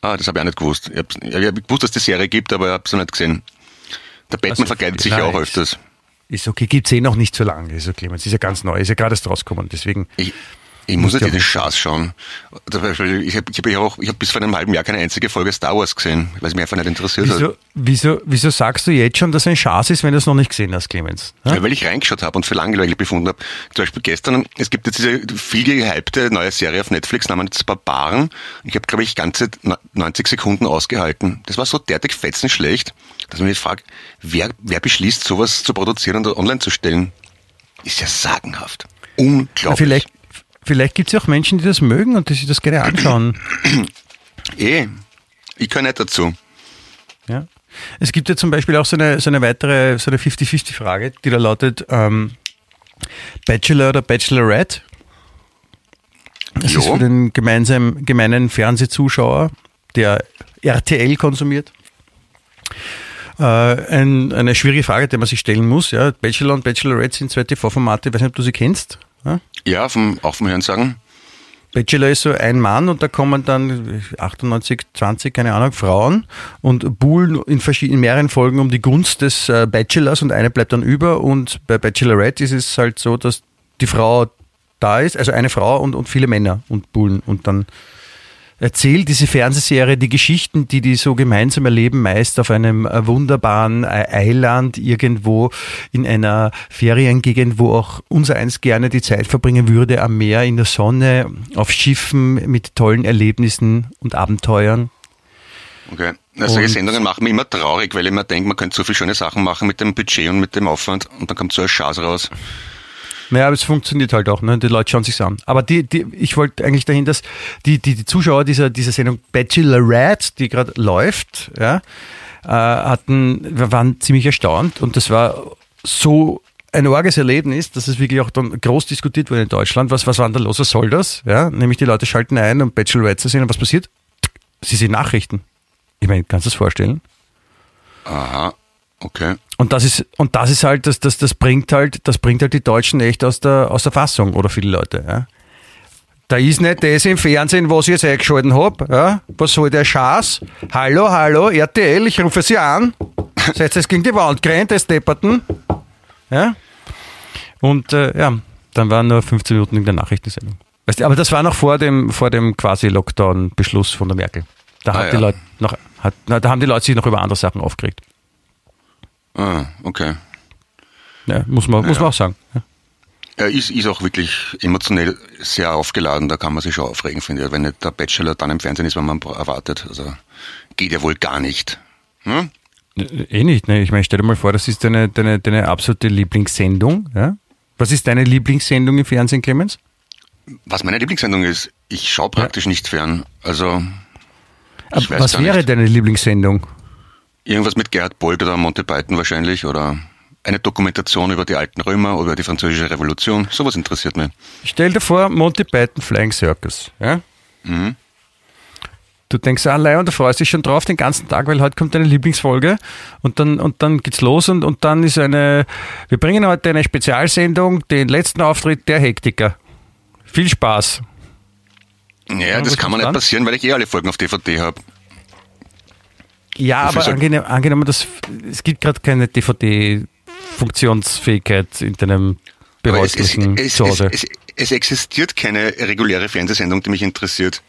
Ah, das habe ich auch nicht gewusst. Ich habe ja, hab gewusst, dass es die Serie gibt, aber ich habe es noch nicht gesehen. Der Batman Also, verkleidet sich ja auch öfters. Ist okay, gibt's eh noch nicht so lange. Ist okay, Clemens. Ist ja ganz neu, ist ja gerade erst rausgekommen. Deswegen, Ich, ich muss nicht jeden Schatz schauen. Zum Beispiel, ich habe ich hab ja auch, ich habe bis vor einem halben Jahr keine einzige Folge Star Wars gesehen, weil es mich einfach nicht interessiert hat. wieso, wieso, wieso sagst du jetzt schon, dass ein Chance ist, wenn du es noch nicht gesehen hast, Clemens? Ja? Ja, weil ich reingeschaut habe und für langweilig befunden habe. Zum Beispiel gestern, es gibt jetzt diese viel gehypte neue Serie auf Netflix namens Barbaren. Ich habe, glaube ich, ganze 90 Sekunden ausgehalten. Das war so derartig fetzenschlecht, dass man mich fragt, wer, wer beschließt, sowas zu produzieren und online zu stellen? Ist ja sagenhaft. Unglaublich. vielleicht vielleicht gibt es ja auch Menschen, die das mögen und die sich das gerne anschauen. Eh, ich kann nicht dazu. ja? Es gibt ja zum Beispiel auch so eine, so eine weitere, so eine 50-50-Frage, die da lautet, ähm, Bachelor oder Bachelorette? Das Jo. ist für den gemeinsamen, gemeinen Fernsehzuschauer, der RTL konsumiert, äh, ein, eine schwierige Frage, die man sich stellen muss. Ja. Bachelor und Bachelorette sind zwei TV-Formate, ich weiß nicht, ob du sie kennst. Ja? Ja, vom, auch vom Hörensagen. Bachelor ist so ein Mann und da kommen dann 98, 20, keine Ahnung, Frauen und buhlen in, verschiedenen, mehreren Folgen um die Gunst des äh, Bachelors und eine bleibt dann über und bei Bachelorette ist es halt so, dass die Frau da ist, also eine Frau und, und viele Männer und buhlen und dann erzählt diese Fernsehserie die Geschichten, die die so gemeinsam erleben, meist auf einem äh, wunderbaren äh, Eiland irgendwo in einer Feriengegend, wo auch unser eins gerne die Zeit verbringen würde, am Meer, in der Sonne, auf Schiffen mit tollen Erlebnissen und Abenteuern. Okay. Na, solche Sendungen machen mich immer traurig, weil ich mir denke, man könnte so viele schöne Sachen machen mit dem Budget und mit dem Aufwand und dann kommt so ein Schatz raus. Naja, aber es funktioniert halt auch, ne? Die Leute schauen sich's an. Aber die, die, ich wollte eigentlich dahin, dass die, die, die Zuschauer dieser, dieser Sendung Bachelorette, die gerade läuft, ja, äh, hatten, waren ziemlich erstaunt und das war so ein orges Erlebnis, dass es wirklich auch dann groß diskutiert wurde in Deutschland. Was, was war denn da los? Was soll das? Ja, nämlich die Leute schalten ein, um Bachelorette zu sehen und was passiert? Sie sehen Nachrichten. Ich meine, kannst du das vorstellen? Aha, okay. Und das ist, und das ist halt, das, das, das bringt halt, das bringt halt die Deutschen echt aus der, aus der Fassung oder viele Leute, ja. Da ist nicht das im Fernsehen, was ich jetzt eingeschalten hab, ja. Was soll der Schaß? Hallo, hallo, RTL, ich rufe Sie an. Seid jetzt gegen die Wand gerannt, das Depperten? Ja. Und, äh, ja, dann waren nur 15 Minuten in der Nachrichtensendung. Weißt du, aber das war noch vor dem, vor dem quasi Lockdown-Beschluss von der Merkel. Da, hat Ah, die ja. Leute noch, hat, na, da haben die Leute sich noch über andere Sachen aufgeregt. Ah, okay. Ja, muss man, muss Ja. man auch sagen. Ja. Ja, ist, ist auch wirklich emotionell sehr aufgeladen, da kann man sich schon aufregen, finde ich. Wenn nicht der Bachelor dann im Fernsehen ist, wenn man erwartet. Also geht ja wohl gar nicht. Hm? Eh nicht, ne? Ich meine, stell dir mal vor, das ist deine, deine, deine absolute Lieblingssendung. Ja? Was ist deine Lieblingssendung im Fernsehen, Clemens? Was meine Lieblingssendung ist, ich schaue praktisch nicht fern. Also was wäre nicht. deine Lieblingssendung? Irgendwas mit Gerhard Bolt oder Monty Python wahrscheinlich oder eine Dokumentation über die alten Römer oder die französische Revolution. Sowas interessiert mich. Stell dir vor, Monty Python Flying Circus. Ja? Mhm. Du denkst, ah, Leih, und du freust dich schon drauf den ganzen Tag, weil heute kommt deine Lieblingsfolge und dann, und dann geht's los und, und dann ist eine, wir bringen heute eine Spezialsendung, den letzten Auftritt der Hektiker. Viel Spaß. Ja, das was kann man nicht passieren, weil ich eh alle Folgen auf DVD habe. Ja, aber soll- angenehm, angenommen, dass, es gibt gerade keine DVD-Funktionsfähigkeit in deinem Aber es, es, es, es, Zuhause. es, es existiert keine reguläre Fernsehsendung, die mich interessiert.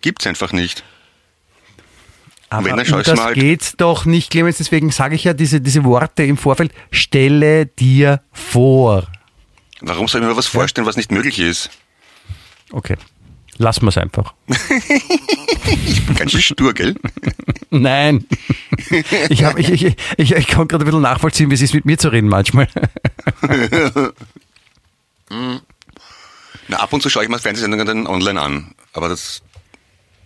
Gibt's einfach nicht. Aber wenn, dann um das mal halt- geht doch nicht, Clemens, deswegen sage ich ja diese, diese Worte im Vorfeld. Stelle dir vor. Warum soll ich mir was vorstellen, was nicht möglich ist? Okay. Lassen wir es einfach. Ganz schön stur, gell? Nein. Ich, hab, ich, ich, ich, ich kann gerade ein bisschen nachvollziehen, wie es ist, mit mir zu reden manchmal. Na, ab und zu schaue ich mir Fernsehsendungen dann online an. Aber das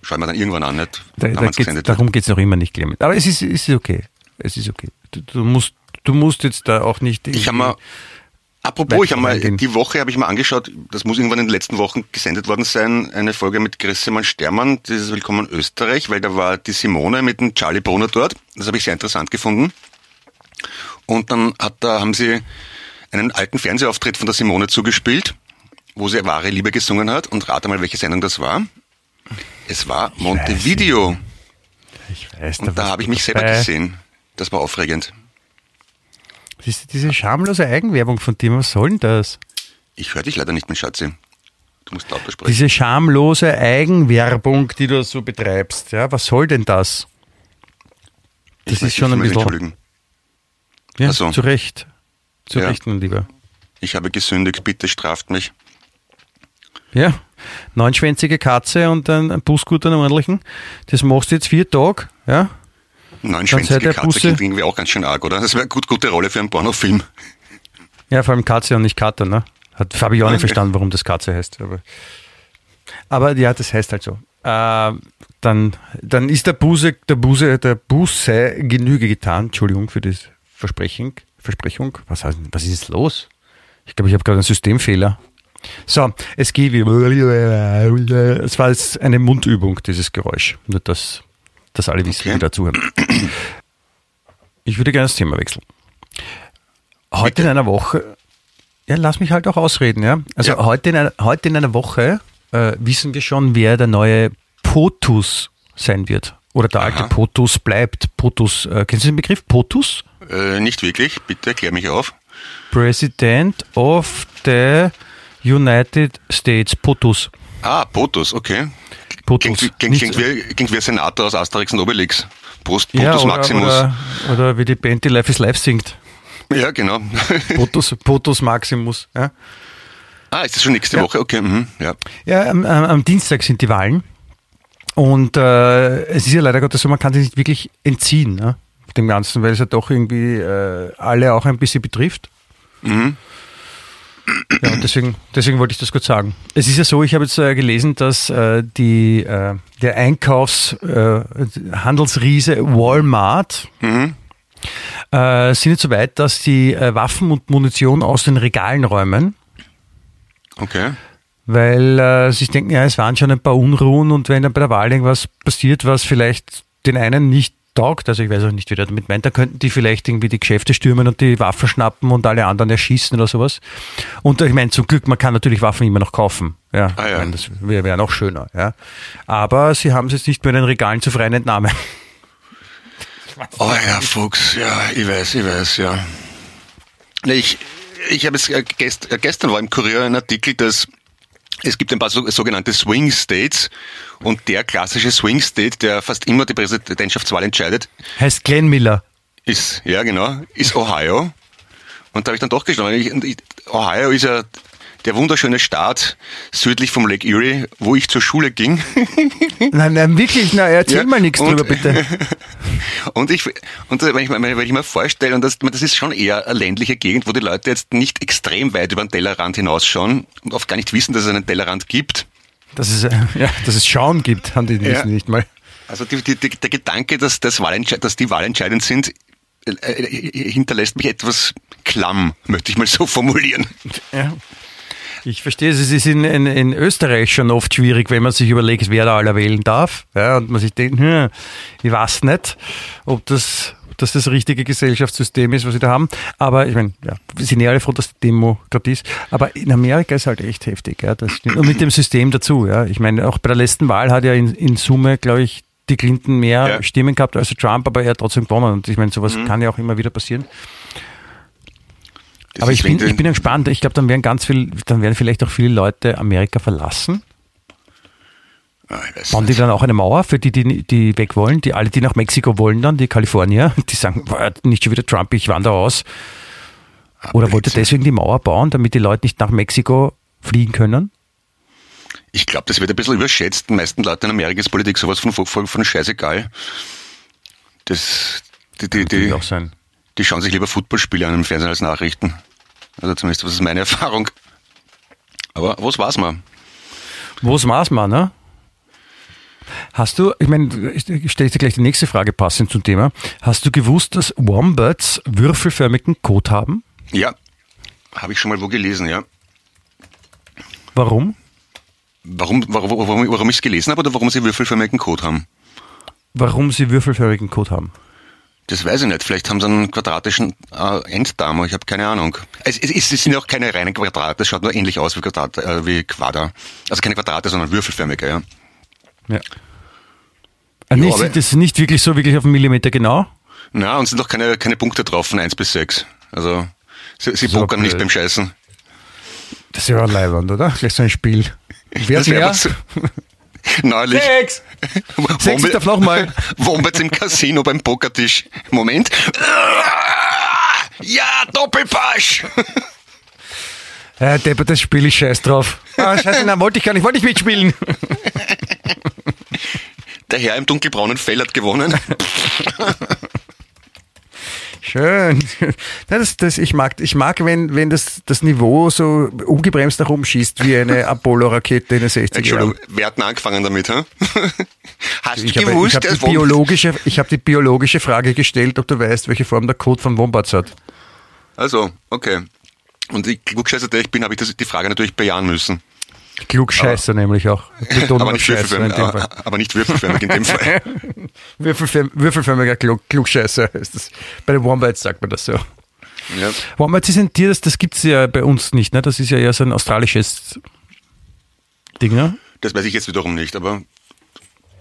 schaue ich mir dann irgendwann an, nicht? Da, da geht's, darum geht es noch immer nicht, Clemens. Aber es ist, es ist okay. Es ist okay. Du, du, musst, du musst jetzt da auch nicht. Ich habe mal, apropos, ich habe mal, die Woche habe ich mal angeschaut, das muss irgendwann in den letzten Wochen gesendet worden sein, eine Folge mit Grissemann Stermann, dieses Willkommen Österreich, weil da war die Simone mit dem Charlie Brunner dort. Das habe ich sehr interessant gefunden. Und dann hat da, haben sie einen alten Fernsehauftritt von der Simone zugespielt, wo sie wahre Liebe gesungen hat. Und rate mal, welche Sendung das war. Es war Montevideo. Ich weiß, Und da warst habe ich mich selber gesehen. Das war aufregend. Diese, diese schamlose Eigenwerbung von dir, was soll denn das? Ich höre dich leider nicht, mein Schatzi. Du musst lauter sprechen. Diese schamlose Eigenwerbung, die du so betreibst, ja, was soll denn das? Das Ich ist schon ein bisschen. Entschuldigen. Ja, Ach so. zu Recht. Zu Ja. Recht, mein Lieber. Ich habe gesündigt, bitte straft mich. Ja, neunschwänzige Katze und ein, ein Bußgut, einen ordentlichen. Das machst du jetzt vier Tage, ja? Seid Neunschwänzige Katze Busse- klingt irgendwie auch ganz schön arg, oder? Das wäre eine gut, gute Rolle für einen Pornofilm. Ja, vor allem Katze und nicht Kater, ne? Hat, habe ich auch nicht verstanden, warum das Katze heißt. Aber, aber ja, das heißt halt so. äh, dann, dann ist der Buse, der Buse, der Buße Genüge getan. Entschuldigung für das Versprechen, Versprechung. Was, heißt, was ist jetzt los? Ich glaube, ich habe gerade einen Systemfehler. So, es geht wie. Es war jetzt eine Mundübung, dieses Geräusch. Nur, dass, dass alle wissen, Okay. die dazuhören. Ich würde gerne das Thema wechseln. Heute Bitte. in einer Woche, ja, lass mich halt auch ausreden, ja. Also Ja. Heute, in einer, heute in einer Woche äh, wissen wir schon, wer der neue POTUS sein wird. Oder der alte Aha. POTUS bleibt. POTUS, äh, kennst du den Begriff POTUS? Äh, nicht wirklich, bitte klär mich auf. President of the United States. POTUS. Ah, POTUS, okay. POTUS. Klingt, wie- klingt, Nicht- klingt, wie, klingt wie ein Senator aus Asterix und Obelix. Prost, ja, POTUS oder, Maximus. Oder, oder wie die Band, die Life is Life singt. Ja, genau. POTUS, POTUS Maximus. Ja. ah, ist das schon nächste Ja. Woche? Okay, mhm, ja. Ja, am, am, am Dienstag sind die Wahlen. Und äh, es ist ja leider Gottes so, man kann sich nicht wirklich entziehen ne, dem Ganzen, weil es ja doch irgendwie äh, alle auch ein bisschen betrifft. Mhm. Ja, deswegen, deswegen wollte ich das kurz sagen. Es ist ja so, ich habe jetzt äh, gelesen, dass äh, die, äh, der Einkaufshandelsriese äh, Walmart Mhm. äh, sind jetzt so weit, dass die äh, Waffen und Munition aus den Regalen räumen. Okay. weil sie denken, ja, es waren schon ein paar Unruhen und wenn dann bei der Wahl irgendwas passiert, was vielleicht den einen nicht taugt, also ich weiß auch nicht, wie der damit meint, da könnten die vielleicht irgendwie die Geschäfte stürmen und die Waffen schnappen und alle anderen erschießen oder sowas. Und ich meine, zum Glück, man kann natürlich Waffen immer noch kaufen. Ja, Ah, ja. Ich meine, das wäre wär noch schöner. Ja. Aber sie haben es jetzt nicht mehr in den Regalen zur freien Entnahme. Oh ja, Fuchs, ja, ich weiß, ich weiß, ja. Nee, Ich, ich habe es äh, gest, äh, gestern war im Kurier ein Artikel, dass es gibt ein paar so, sogenannte Swing States und der klassische Swing State, der fast immer die Präsidentschaftswahl entscheidet, Heißt Glenn Miller. ist, ja genau, ist Ohio. Und da habe ich dann doch ich, Ohio ist ja der wunderschöne Staat südlich vom Lake Erie, wo ich zur Schule ging. Nein, nein, wirklich, na, erzähl Ja, mal nichts und- drüber, bitte. Und ich, und wenn ich, mir- wenn ich mir vorstelle, und das, das ist schon eher eine ländliche Gegend, wo die Leute jetzt nicht extrem weit über den Tellerrand hinausschauen und oft gar nicht wissen, dass es einen Tellerrand gibt. Dass es, äh, ja, dass es Schauen gibt, haben die Ja. nicht mal. Also die, die, der Gedanke, dass, das Wahlentschei- dass die Wahl entscheidend sind, äh, äh, hinterlässt mich etwas klamm, möchte ich mal so formulieren. Ja. Ich verstehe es, es ist in, in, in Österreich schon oft schwierig, wenn man sich überlegt, wer da aller wählen darf. Ja, und man sich denkt, hm, ich weiß nicht, ob das, ob das das richtige Gesellschaftssystem ist, was wir da haben. Aber ich meine, ja, wir sind ja alle froh, dass die Demokratie ist. Aber in Amerika ist halt echt heftig. Ja, das stimmt. Und mit dem System dazu. Ja. Ich meine, auch bei der letzten Wahl hat ja in, in Summe, glaube ich, die Clinton mehr Ja. Stimmen gehabt als Trump, aber er hat trotzdem gewonnen. Und ich meine, sowas kann ja auch immer wieder passieren. Das Aber ich bin, ich bin gespannt. Ich glaube, dann werden ganz viel, dann werden vielleicht auch viele Leute Amerika verlassen. Ah, Bauen die dann auch eine Mauer für die, die, die weg wollen? Die alle, die nach Mexiko wollen dann, die Kalifornier, die sagen, "Boah, nicht schon wieder Trump, ich wandere aus. Oder wollte deswegen die Mauer bauen, damit die Leute nicht nach Mexiko fliegen können? Ich glaube, das wird ein bisschen überschätzt. Den meisten Leuten in Amerika ist Politik sowas von, von, von scheißegal. Das, die, die, die, Kann auch sein. Die schauen sich lieber Footballspiele an im Fernsehen als Nachrichten. Also zumindest, das ist meine Erfahrung. Aber was war's mal? Wo's maß man, ne? Hast du, ich meine, ich stelle dir gleich die nächste Frage passend zum Thema. Hast du gewusst, dass Wombats würfelförmigen Kot haben? Ja, habe ich schon mal wo gelesen, ja. Warum? Warum, warum, warum, warum ich es gelesen habe oder warum sie würfelförmigen Code haben? Warum sie würfelförmigen Kot haben? Das weiß ich nicht. Vielleicht haben sie einen quadratischen äh, Enddarm. Ich habe keine Ahnung. Es, es, es sind ja auch keine reinen Quadrate. Das schaut nur ähnlich aus wie, Quadrat, äh, wie Quader. Also keine Quadrate, sondern würfelförmige. Ja. Ja. Ah, nicht, aber- das ist nicht wirklich so wirklich auf einen Millimeter genau. Na, und sind doch keine, keine Punkte drauf von 1 bis 6. Also sie, sie So pokern nicht blöd. beim Scheißen. Das ist ja leibend, oder? Gleich so ein Spiel. Wer Das wär mehr? aber zu- Neulich. Sechs! Sechs ist darf noch mal. Wombats im Casino beim Pokertisch. Moment. Ja, Doppelpasch. Ja, Deppert, das Spiel ist scheiß drauf. Ah, scheiße, nein, wollte ich gar nicht, wollte ich mitspielen. Der Herr im dunkelbraunen Fell hat gewonnen. Schön. Das, das, ich mag, ich mag wenn, wenn das, das Niveau so ungebremst nach oben schießt, wie eine Apollo-Rakete in den 60er Entschuldigung, wer hat denn angefangen damit? Hä? Hast Ich du habe, gewusst, ich, habe die biologische, ich habe die biologische Frage gestellt, ob du weißt, welche Form der Code von Wombats hat. Also, okay. Und ich Klugscheißer, der ich bin, habe ich das, die Frage natürlich bejahen müssen. Klugscheißer nämlich auch. Aber nicht, würfelförmig, dem Fall. aber, aber nicht würfelförmig in dem Fall. Würfelförm, würfelförmiger Klug, Klugscheißer ist das. Bei den Wombats sagt man das so. Ja. Wombats ist ein Tier, das, das gibt es ja bei uns nicht. Ne? Das ist ja eher so ein australisches Ding. Ne? Das weiß ich jetzt wiederum nicht, aber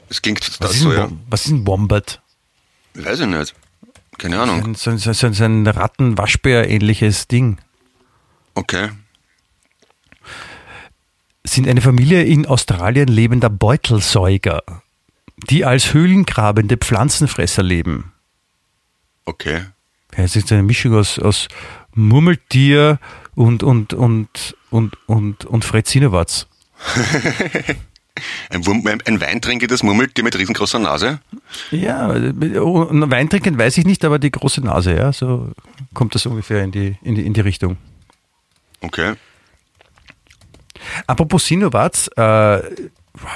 es klingt Was, das ist so, ein, ja. Was ist ein Wombat? Weiß ich nicht. Keine Ahnung. Ein, so, so, so, so ein Ratten-Waschbär-ähnliches Ding. Okay. Sind eine Familie in Australien lebender Beutelsäuger, die als höhlengrabende Pflanzenfresser leben. Okay. Ja, es ist eine Mischung aus, aus Murmeltier und, und, und, und, und, und Fred Sinowatz. Ein, Wurm, ein, ein Weintrinker, das Murmeltier mit riesengroßer Nase. Ja, oh, Wein trinken weiß ich nicht, aber die große Nase, ja, so kommt das ungefähr in die, in die, in die Richtung. Okay. Apropos Sinowatz, äh,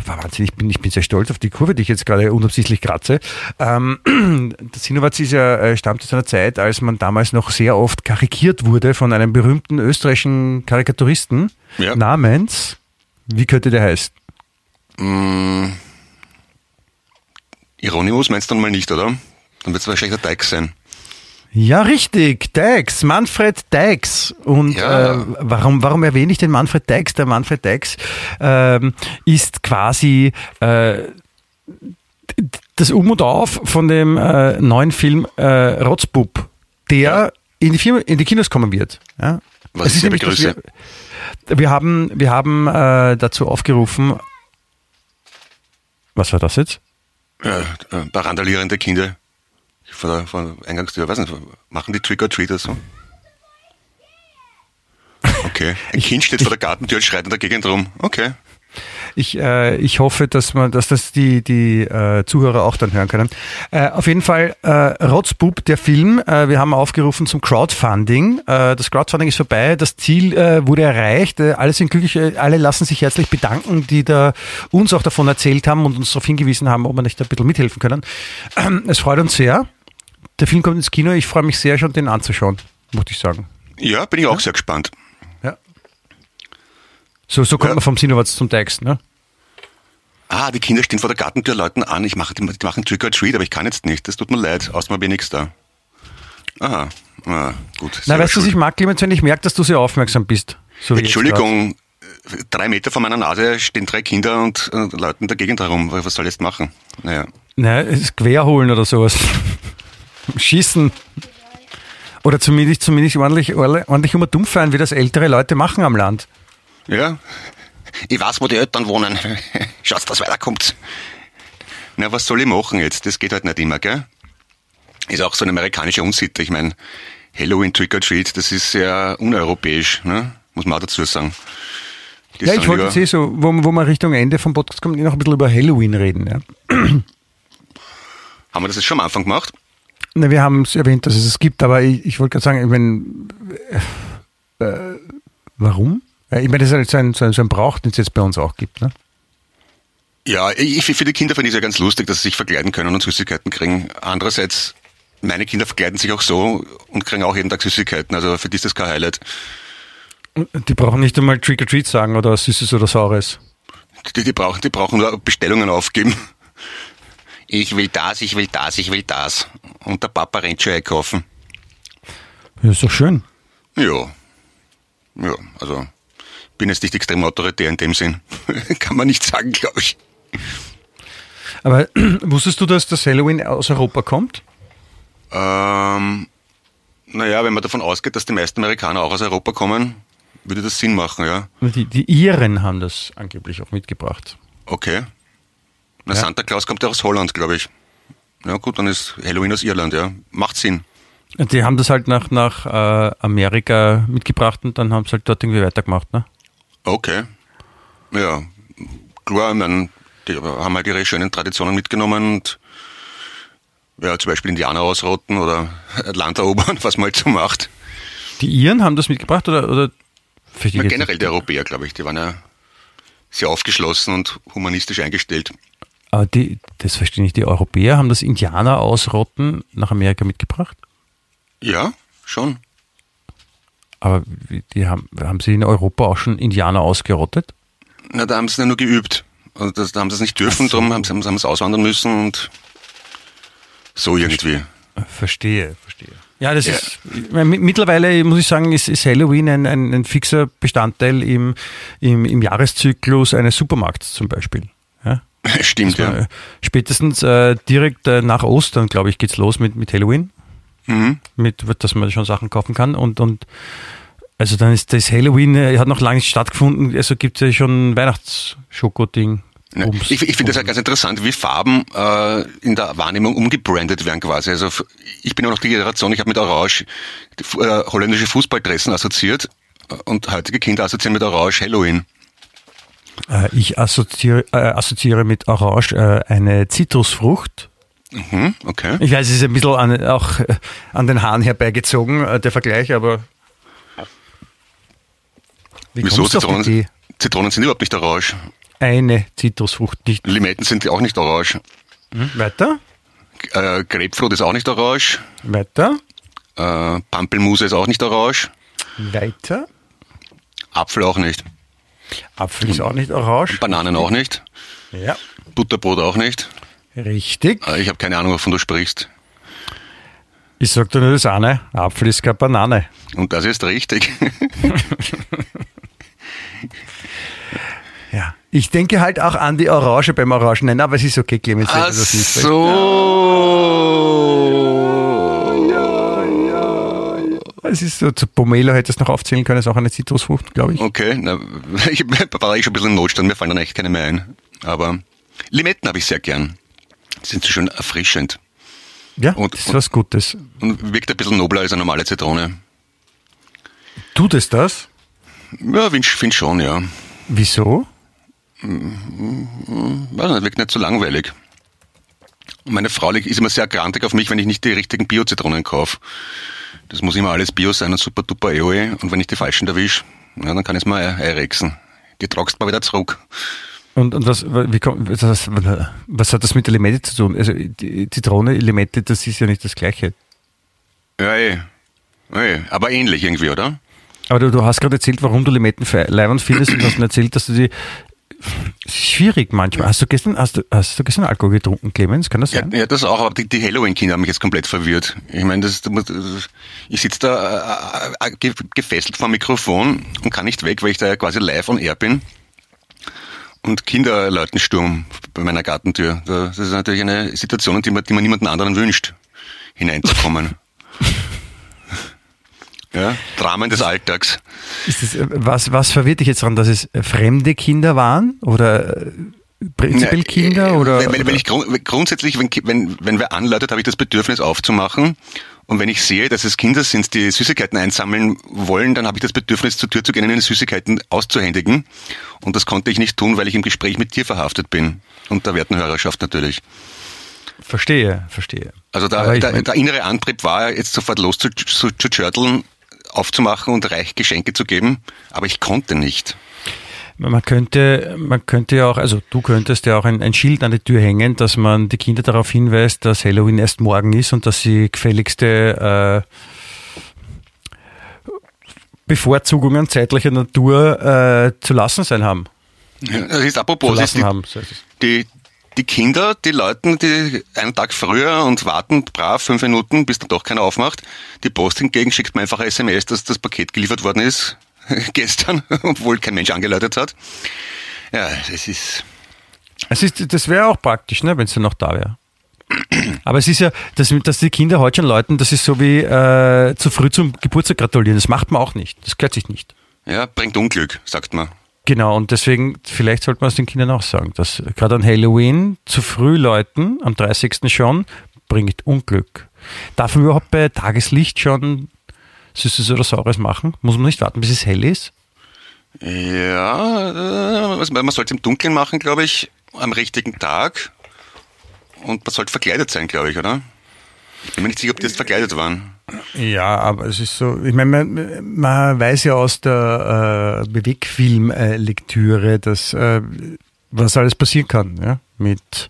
Wahnsinn, ich bin, ich bin sehr stolz auf die Kurve, die ich jetzt gerade unabsichtlich kratze. Ähm, der Sinowatz ist ja, äh, stammt aus einer Zeit, als man damals noch sehr oft karikiert wurde von einem berühmten österreichischen Karikaturisten Ja. namens, wie könnte der heißen? Mm, Ironimus meinst du dann mal nicht, oder? Dann wird es wahrscheinlich der Teig sein. Ja, richtig, Deix, Manfred Deix. Und Ja. äh, warum, warum erwähne ich den Manfred Deix? Der Manfred Deix ähm, ist quasi äh, das Um und Auf von dem äh, neuen Film äh, Rotzbub, der in, die Firma, in die Kinos kommen wird. Ja? Was Es ist dass Größe? Wir, wir haben, wir haben äh, dazu aufgerufen, was war das jetzt? Ja, äh, randalierende Kinder vor der, vor der Eingangstür, weiß nicht, machen die Trick or Treat oder so? Okay. Ein Kind steht vor der Gartentür und schreit in der Gegend rum. Okay. Ich, äh, ich hoffe, dass man, dass das die, die äh, Zuhörer auch dann hören können. Äh, auf jeden Fall äh, Rotzbub, der Film. Äh, wir haben aufgerufen zum Crowdfunding. Äh, das Crowdfunding ist vorbei. Das Ziel äh, wurde erreicht. Alle sind glücklich. Alle lassen sich herzlich bedanken, die da uns auch davon erzählt haben und uns darauf hingewiesen haben, ob wir nicht ein bisschen mithelfen können. Ähm, es freut uns sehr. Der Film kommt ins Kino. Ich freue mich sehr schon, den anzuschauen, muss ich sagen. Ja, bin ich auch sehr gespannt. Ja. So, so kommt Ja. man vom Sinowatz zum Text, ne? Ah, die Kinder stehen vor der Gartentür, läuten an. Ich mache, die, machen Trick or Treat, aber ich kann jetzt nicht. Das tut mir leid. Außerdem bin nichts da. Aha. Ah, gut. Na, weißt du, was ich mag, Clemens, wenn ich merke, dass du sehr aufmerksam bist. So Entschuldigung, drei Meter vor meiner Nase stehen drei Kinder und äh, läuten der Gegend herum. Was soll ich jetzt machen? Naja. grad. Na, es quer holen oder sowas. Schießen. Oder zumindest, zumindest ordentlich, ordentlich ein dumm fahren, wie das ältere Leute machen am Land. Ja. Ich weiß, wo die Eltern wohnen. Schaut, dass weiterkommt. Na, was soll ich machen jetzt? Das geht halt nicht immer, gell? Ist auch so eine amerikanische Unsitte. Ich meine, Halloween Trick or Treat, das ist sehr uneuropäisch, ne? Muss man auch dazu sagen. Die ja, sagen ich wollte jetzt eh so, wo, wo wir Richtung Ende vom Podcast kommen, noch ein bisschen über Halloween reden. Ja. Haben wir das jetzt schon am Anfang gemacht? Na, wir haben es erwähnt, dass es es gibt, aber ich, ich wollte gerade sagen, ich meine, äh, warum? Äh, Ich meine, das ist halt so ein, so ein, so ein Brauch, den es jetzt bei uns auch gibt. Ne? Ja, ich, für die Kinder finde ich es ja ganz lustig, dass sie sich verkleiden können und Süßigkeiten kriegen. Andererseits, meine Kinder verkleiden sich auch so und kriegen auch jeden Tag Süßigkeiten. Also für die ist das kein Highlight. Die brauchen nicht einmal Trick or Treat sagen oder Süßes oder Saures. Die, die, brauchen, die brauchen nur Bestellungen aufgeben. Ich will das, ich will das, ich will das. Und der Papa rennt schon einkaufen. Ja, ist doch schön. Ja. Ja, also bin jetzt nicht extrem autoritär in dem Sinn. Kann man nicht sagen, glaube ich. Aber wusstest du, dass das Halloween aus Europa kommt? Ähm, naja, wenn man davon ausgeht, dass die meisten Amerikaner auch aus Europa kommen, würde das Sinn machen, ja. Die, die Iren haben das angeblich auch mitgebracht. Okay. Na, Ja. Santa Claus kommt ja aus Holland, glaube ich. Ja gut, dann ist Halloween aus Irland, ja. Macht Sinn. Die haben das halt nach, nach äh, Amerika mitgebracht und dann haben sie halt dort irgendwie weitergemacht. Ne? Okay. Ja, klar, ich meine, die haben halt ihre schönen Traditionen mitgenommen und Ja, zum Beispiel Indianer ausrotten oder Land erobern, was man halt so macht. Die Iren haben das mitgebracht oder, oder ja, generell die Europäer, glaube ich, die waren ja sehr aufgeschlossen und humanistisch eingestellt. Aber die, das verstehe ich nicht, die Europäer haben das Indianer ausrotten nach Amerika mitgebracht? Ja, schon. Aber die haben, haben sie in Europa auch schon Indianer ausgerottet? Na, da haben sie ja nur geübt. Also das, da haben sie es nicht dürfen, so. darum haben sie, haben sie auswandern müssen und so irgendwie. Verstehe, verstehe. Ja, das ja. ist mittlerweile muss ich sagen, ist, ist Halloween ein, ein, ein, fixer Bestandteil im, im, im Jahreszyklus eines Supermarkts zum Beispiel. Stimmt, ja. Äh, spätestens äh, direkt äh, nach Ostern, glaube ich, geht's los mit, mit Halloween. Mhm. Mit, dass man schon Sachen kaufen kann. Und, und also dann ist das Halloween, äh, hat noch lange nicht stattgefunden, also gibt es ja schon Weihnachtsschoko-Ding. Ja, ich, ich finde das ja ganz interessant, wie Farben äh, in der Wahrnehmung umgebrandet werden quasi. Also ich bin ja noch die Generation, ich habe mit Orange die, äh, holländische Fußballdressen assoziiert äh, und heutige Kinder assoziieren mit Orange Halloween. Äh, ich assoziiere, äh, assoziiere mit Orange äh, eine Zitrusfrucht. Mhm, okay. Ich weiß, es ist ein bisschen an, auch an den Haaren herbeigezogen, der Vergleich, aber wie Wieso? Zitronen, Zitronen sind überhaupt nicht orange eine Zitrusfrucht nicht. Limetten sind auch nicht orange. Hm, weiter? Äh, Grapefruit ist auch nicht orange. Weiter? Äh, Pampelmuse ist auch nicht orange. Weiter? Apfel auch nicht. Apfel ist auch nicht orange. Bananen auch nicht. Ja. Butterbrot auch nicht. Richtig. Äh, ich habe keine Ahnung, wovon du sprichst. Ich sag dir nur das eine, Apfel ist keine Banane. Und das ist richtig. Ja. Ich denke halt auch an die Orange beim Orangen. aber es ist okay, Clemens. Ach so. Es ist so, zu Pomelo hättest du noch aufzählen können, ist auch eine Zitrusfrucht, glaube ich. Okay, na, ich war ich schon ein bisschen in Notstand, mir fallen dann echt keine mehr ein. Aber Limetten habe ich sehr gern. Die sind so schön erfrischend. Ja, und, das ist was Gutes. Und wirkt ein bisschen nobler als eine normale Zitrone. Tut es das? Ja, ich finde schon, ja. Wieso? Weiß nicht, wirkt nicht so langweilig. Meine Frau ist immer sehr grantig auf mich, wenn ich nicht die richtigen Bio-Zitronen kaufe. Das muss immer alles Bio sein und super duper EOE. Und wenn ich die falschen erwische, ja, dann kann ich es mal einrechsen. Die tragst mal wieder zurück. Und, und was, wie kommt, was, was hat das mit der Limette zu tun? Also die Zitrone, Limette, das ist ja nicht das Gleiche. Ja, eh. eh. Aber ähnlich irgendwie, oder? Aber du, du hast gerade erzählt, warum du Limetten leibend findest und hast mir erzählt, dass du die schwierig manchmal. Hast du gestern, hast du, hast du gestern Alkohol getrunken, Clemens? Kann das sein? Ja, ja das auch, aber die, die Halloween-Kinder haben mich jetzt komplett verwirrt. Ich meine, das, das, ich sitze da äh, äh gefesselt vor dem Mikrofon und kann nicht weg, weil ich da quasi live on air bin. Und Kinder läuten Sturm bei meiner Gartentür. Das ist natürlich eine Situation, die man, die man niemanden anderen wünscht, hineinzukommen. Ja, Dramen des Alltags. Ist das, was, was verwirrt dich jetzt daran, dass es fremde Kinder waren oder prinzipiell Kinder? Ja, oder, wenn, wenn ich grund, grundsätzlich, wenn, wenn, wenn wer anläutet, habe ich das Bedürfnis aufzumachen. Und wenn ich sehe, dass es Kinder sind, die Süßigkeiten einsammeln wollen, dann habe ich das Bedürfnis, zur Tür zu gehen und ihnen Süßigkeiten auszuhändigen. Und das konnte ich nicht tun, weil ich im Gespräch mit dir verhaftet bin. Und der werten Hörerschaft natürlich. Verstehe, verstehe. Also da, der, der, innere Antrieb war jetzt sofort loszutschörteln aufzumachen und reich Geschenke zu geben, aber ich konnte nicht. Man könnte, man könnte ja auch, also du könntest ja auch ein, ein, Schild an die Tür hängen, dass man die Kinder darauf hinweist, dass Halloween erst morgen ist und dass sie gefälligste äh, Bevorzugungen zeitlicher Natur äh, zu lassen sein haben. Ja, das ist apropos, das ist die, die, die Kinder, die läuten die einen Tag früher und warten brav fünf Minuten, bis dann doch keiner aufmacht. Die Post hingegen schickt mir einfach eine SMS, dass das Paket geliefert worden ist gestern, obwohl kein Mensch angeläutet hat. Ja, das ist. Es ist, das wäre auch praktisch, ne, wenn es dann noch da wäre. Aber es ist ja, dass, dass die Kinder heute schon läuten, das ist so wie äh, zu früh zum Geburtstag gratulieren. Das macht man auch nicht. Das gehört sich nicht. Ja, bringt Unglück, sagt man. Genau, und deswegen, vielleicht sollte man es den Kindern auch sagen, dass gerade an Halloween zu früh läuten, am 30. schon, bringt Unglück. Darf man überhaupt bei Tageslicht schon Süßes oder Saures machen? Muss man nicht warten, bis es hell ist? Ja, äh, man sollte im Dunkeln machen, glaube ich, am richtigen Tag. Und man sollte verkleidet sein, glaube ich, oder? Ich bin mir nicht sicher, ob die jetzt verkleidet waren. Ja, aber es ist so, ich meine, man, man weiß ja aus der äh, Bewegfilm-Lektüre, dass äh, was alles passieren kann, ja, mit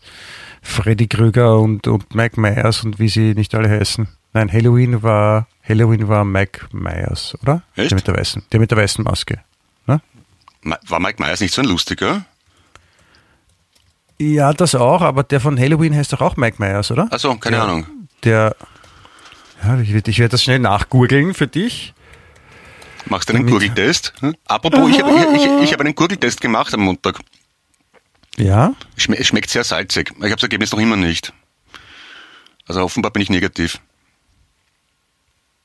Freddy Krüger und, und Mike Myers und wie sie nicht alle heißen. Nein, Halloween war Halloween war Mike Myers, oder? Echt? Der mit der weißen, der mit der weißen Maske. Ne? War Mike Myers nicht so ein lustiger? Ja, das auch, aber der von Halloween heißt doch auch Mike Myers, oder? Achso, keine Ja. Ahnung. Der, ja, ich werde werd das schnell nachgoogeln für dich. Machst du einen Gurgeltest? Hm? Apropos, ich habe ich, ich, ich hab einen Gurgeltest gemacht am Montag. Ja? Schme es schmeckt sehr salzig. Ich habe das Ergebnis noch immer nicht. Also offenbar bin ich negativ.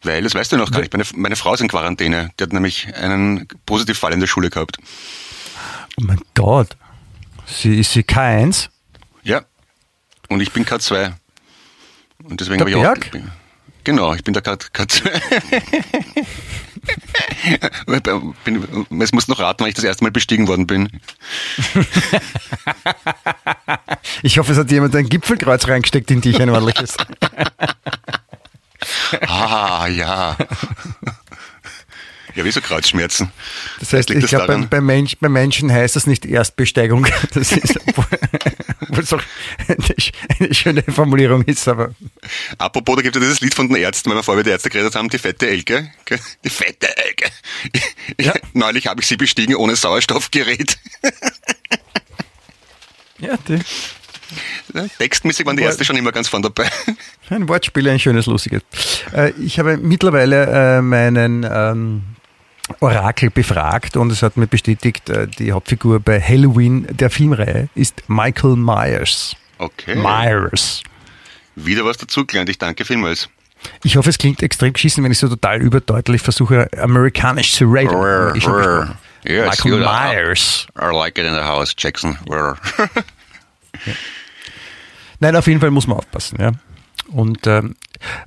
Weil, das weißt du noch gar nicht, meine, meine Frau ist in Quarantäne. Die hat nämlich einen Positivfall in der Schule gehabt. Oh mein Gott. Sie, ist sie K1? Ja. Und ich bin K2. Und deswegen habe ich auch. Genau, ich bin der K, K2. bin, es muss noch raten, weil ich das erste Mal bestiegen worden bin. Ich hoffe, es hat jemand ein Gipfelkreuz reingesteckt in dich, ein ordentliches. Ah, ja. Ja, wieso Kreuzschmerzen? Das heißt, liegt ich glaube, beim, beim, Mensch, beim Menschen heißt das nicht Erstbesteigung. Das ist, obwohl es auch eine, eine schöne Formulierung ist, aber Apropos, da gibt es ja dieses Lied von den Ärzten, weil wir vorher über die Ärzte geredet haben, die fette Elke. Die fette Elke. Ja. Neulich habe ich sie bestiegen ohne Sauerstoffgerät. ja, die, Textmäßig waren die Ärzte schon immer ganz vorn dabei. ein Wortspiel, ein schönes, lustiges. Äh, ich habe mittlerweile äh, meinen ähm, Orakel befragt und es hat mir bestätigt, äh, die Hauptfigur bei Halloween der Filmreihe ist Michael Myers. Okay. Myers. Wieder was dazugelernt. Ich danke vielmals. Ich hoffe, es klingt extrem geschissen, wenn ich so total überdeutlich versuche, amerikanisch zu reden. Rrr, Ich rrr. Ja, it's Michael. Myers. I like it in the house, Jackson. Rrr. Nein, auf jeden Fall muss man aufpassen, ja. Und ähm,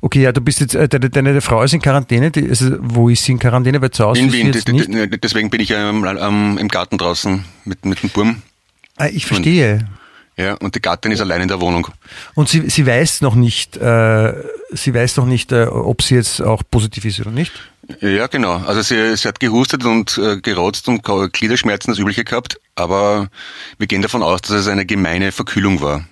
okay, ja, du bist jetzt, äh, deine, deine Frau ist in Quarantäne, die, also, wo ist sie in Quarantäne? Weil zu Hause In ist sie Wien, jetzt nicht. deswegen bin ich ja am- am- im Garten draußen mit, mit dem Burm. Ah, ich verstehe. Ja, und die Gattin ist allein in der Wohnung. Und sie, sie weiß noch nicht, äh, sie weiß noch nicht, äh, ob sie jetzt auch positiv ist oder nicht. Ja, genau. Also sie, sie hat gehustet und äh, gerotzt und Gliederschmerzen, das Übliche gehabt, aber wir gehen davon aus, dass es eine gemeine Verkühlung war.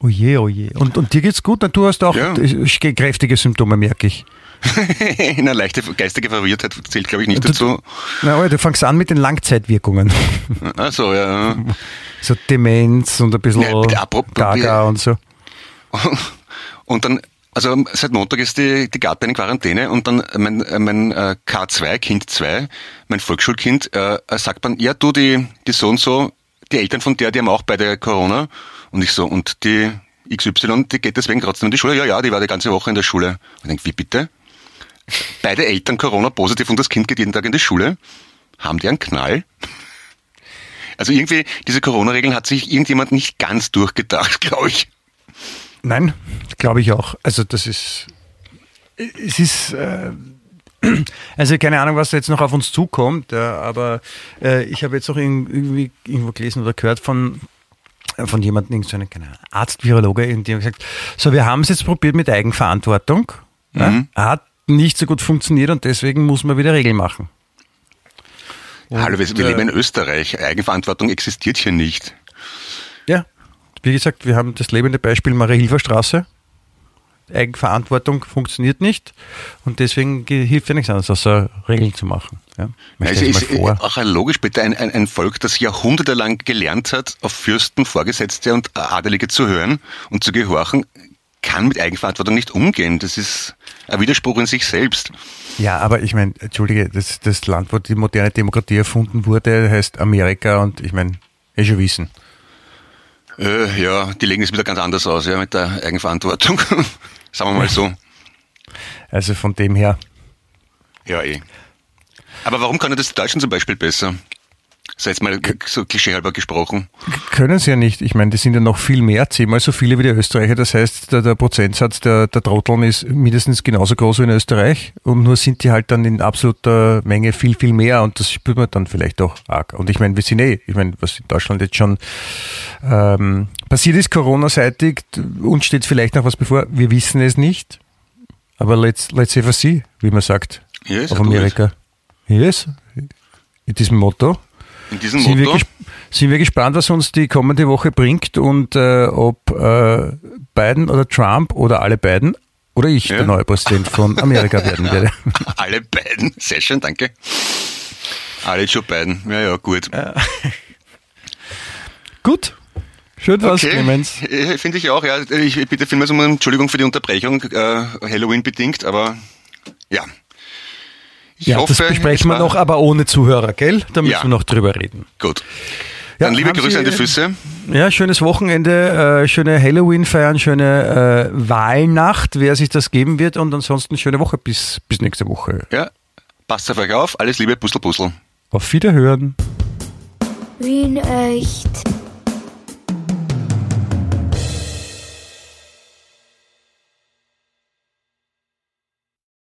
Oh je, oh. Und, und dir geht's gut? Du hast auch Ja. äh, kräftige Symptome, merke ich. Eine leichte geistige Verwirrtheit zählt, glaube ich, nicht Du- dazu. Na, aber du fängst an mit den Langzeitwirkungen. Also ja. So Demenz und ein bisschen Ja, Gaga und so. Und dann, also seit Montag ist die, die Gattin in Quarantäne und dann mein, äh, mein äh, K2, Kind 2, mein Volksschulkind, äh, sagt man, ja du, die, die so und so, die Eltern von der, die haben auch beide Corona. Und ich so, und die XY, die geht deswegen trotzdem in die Schule? Ja, ja, die war die ganze Woche in der Schule. Und ich denk, wie bitte? Beide Eltern Corona positiv und das Kind geht jeden Tag in die Schule? Haben die einen Knall? Also irgendwie, diese Corona-Regeln hat sich irgendjemand nicht ganz durchgedacht, glaube ich. Nein, glaube ich auch. Also das ist, es ist, äh, also keine Ahnung, was da jetzt noch auf uns zukommt, ja, aber äh, ich habe jetzt auch irgendwie irgendwo gelesen oder gehört von von jemandem, irgend so einen keine Ahnung, Arzt, Virologe, in dem gesagt, so wir haben es jetzt probiert mit Eigenverantwortung, ja, hat nicht so gut funktioniert und deswegen muss man wieder Regeln machen. Und, Hallo, wir, wir äh, leben in Österreich. Eigenverantwortung existiert hier nicht. Ja, wie gesagt, wir haben das lebende Beispiel Marie-Hilfer-Straße. Eigenverantwortung funktioniert nicht und deswegen ge- hilft ja nichts anderes, außer Regeln zu machen. Ja? Man Also ist vor. auch logisch bitte ein, ein, ein Volk, das jahrhundertelang gelernt hat, auf Fürsten, Vorgesetzte und Adelige zu hören und zu gehorchen, kann mit Eigenverantwortung nicht umgehen. Das ist ein Widerspruch in sich selbst. Ja, aber ich meine, entschuldige, das, das Land, wo die moderne Demokratie erfunden wurde, heißt Amerika und ich meine, eh schon wissen. Äh, ja, die legen es wieder ganz anders aus, ja, mit der Eigenverantwortung. Sagen wir mal so. Also von dem her, Ja, eh. Aber warum kann das in Deutschland zum Beispiel besser? So jetzt mal so klischeehalber gesprochen. Können sie ja nicht. Ich meine, die sind ja noch viel mehr, zehnmal so viele wie die Österreicher. Das heißt, der, der Prozentsatz der, der Trotteln ist mindestens genauso groß wie in Österreich. Und nur sind die halt dann in absoluter Menge viel, viel mehr. Und das spürt man dann vielleicht auch arg. Und ich meine, wir sind eh, ich meine, was in Deutschland jetzt schon ähm, passiert ist, Corona-seitig, uns steht vielleicht noch was bevor. Wir wissen es nicht. Aber let's, let's see for see, wie man sagt. Yes, auf Amerika. Yes. Mit diesem Motto. In diesem sind Motto. Wir sind wir gespannt, was uns die kommende Woche bringt und äh, ob äh, Biden oder Trump oder alle beiden oder ich Ja. der neue Präsident von Amerika werden werde. Alle beiden. Sehr schön, danke. Alle Joe Biden. Ja, ja, gut. Gut. Schön was, Okay, Clemens. äh, finde ich auch, ja. Ich bitte vielmals um Entschuldigung für die Unterbrechung, äh, Halloween bedingt, aber ja. Ich Ja, hoffe, das besprechen wir noch, aber ohne Zuhörer, gell? Da müssen Ja. wir noch drüber reden. Gut. Ja, Dann liebe Grüße Sie- an die Füße. Ja, schönes Wochenende, äh, schöne Halloween-Feiern, schöne äh, Wahlnacht, wer sich das geben wird und ansonsten schöne Woche bis, bis nächste Woche. Ja. Passt auf euch auf. Alles Liebe, Puzzle, Puzzle. Auf Wiederhören. Wien echt.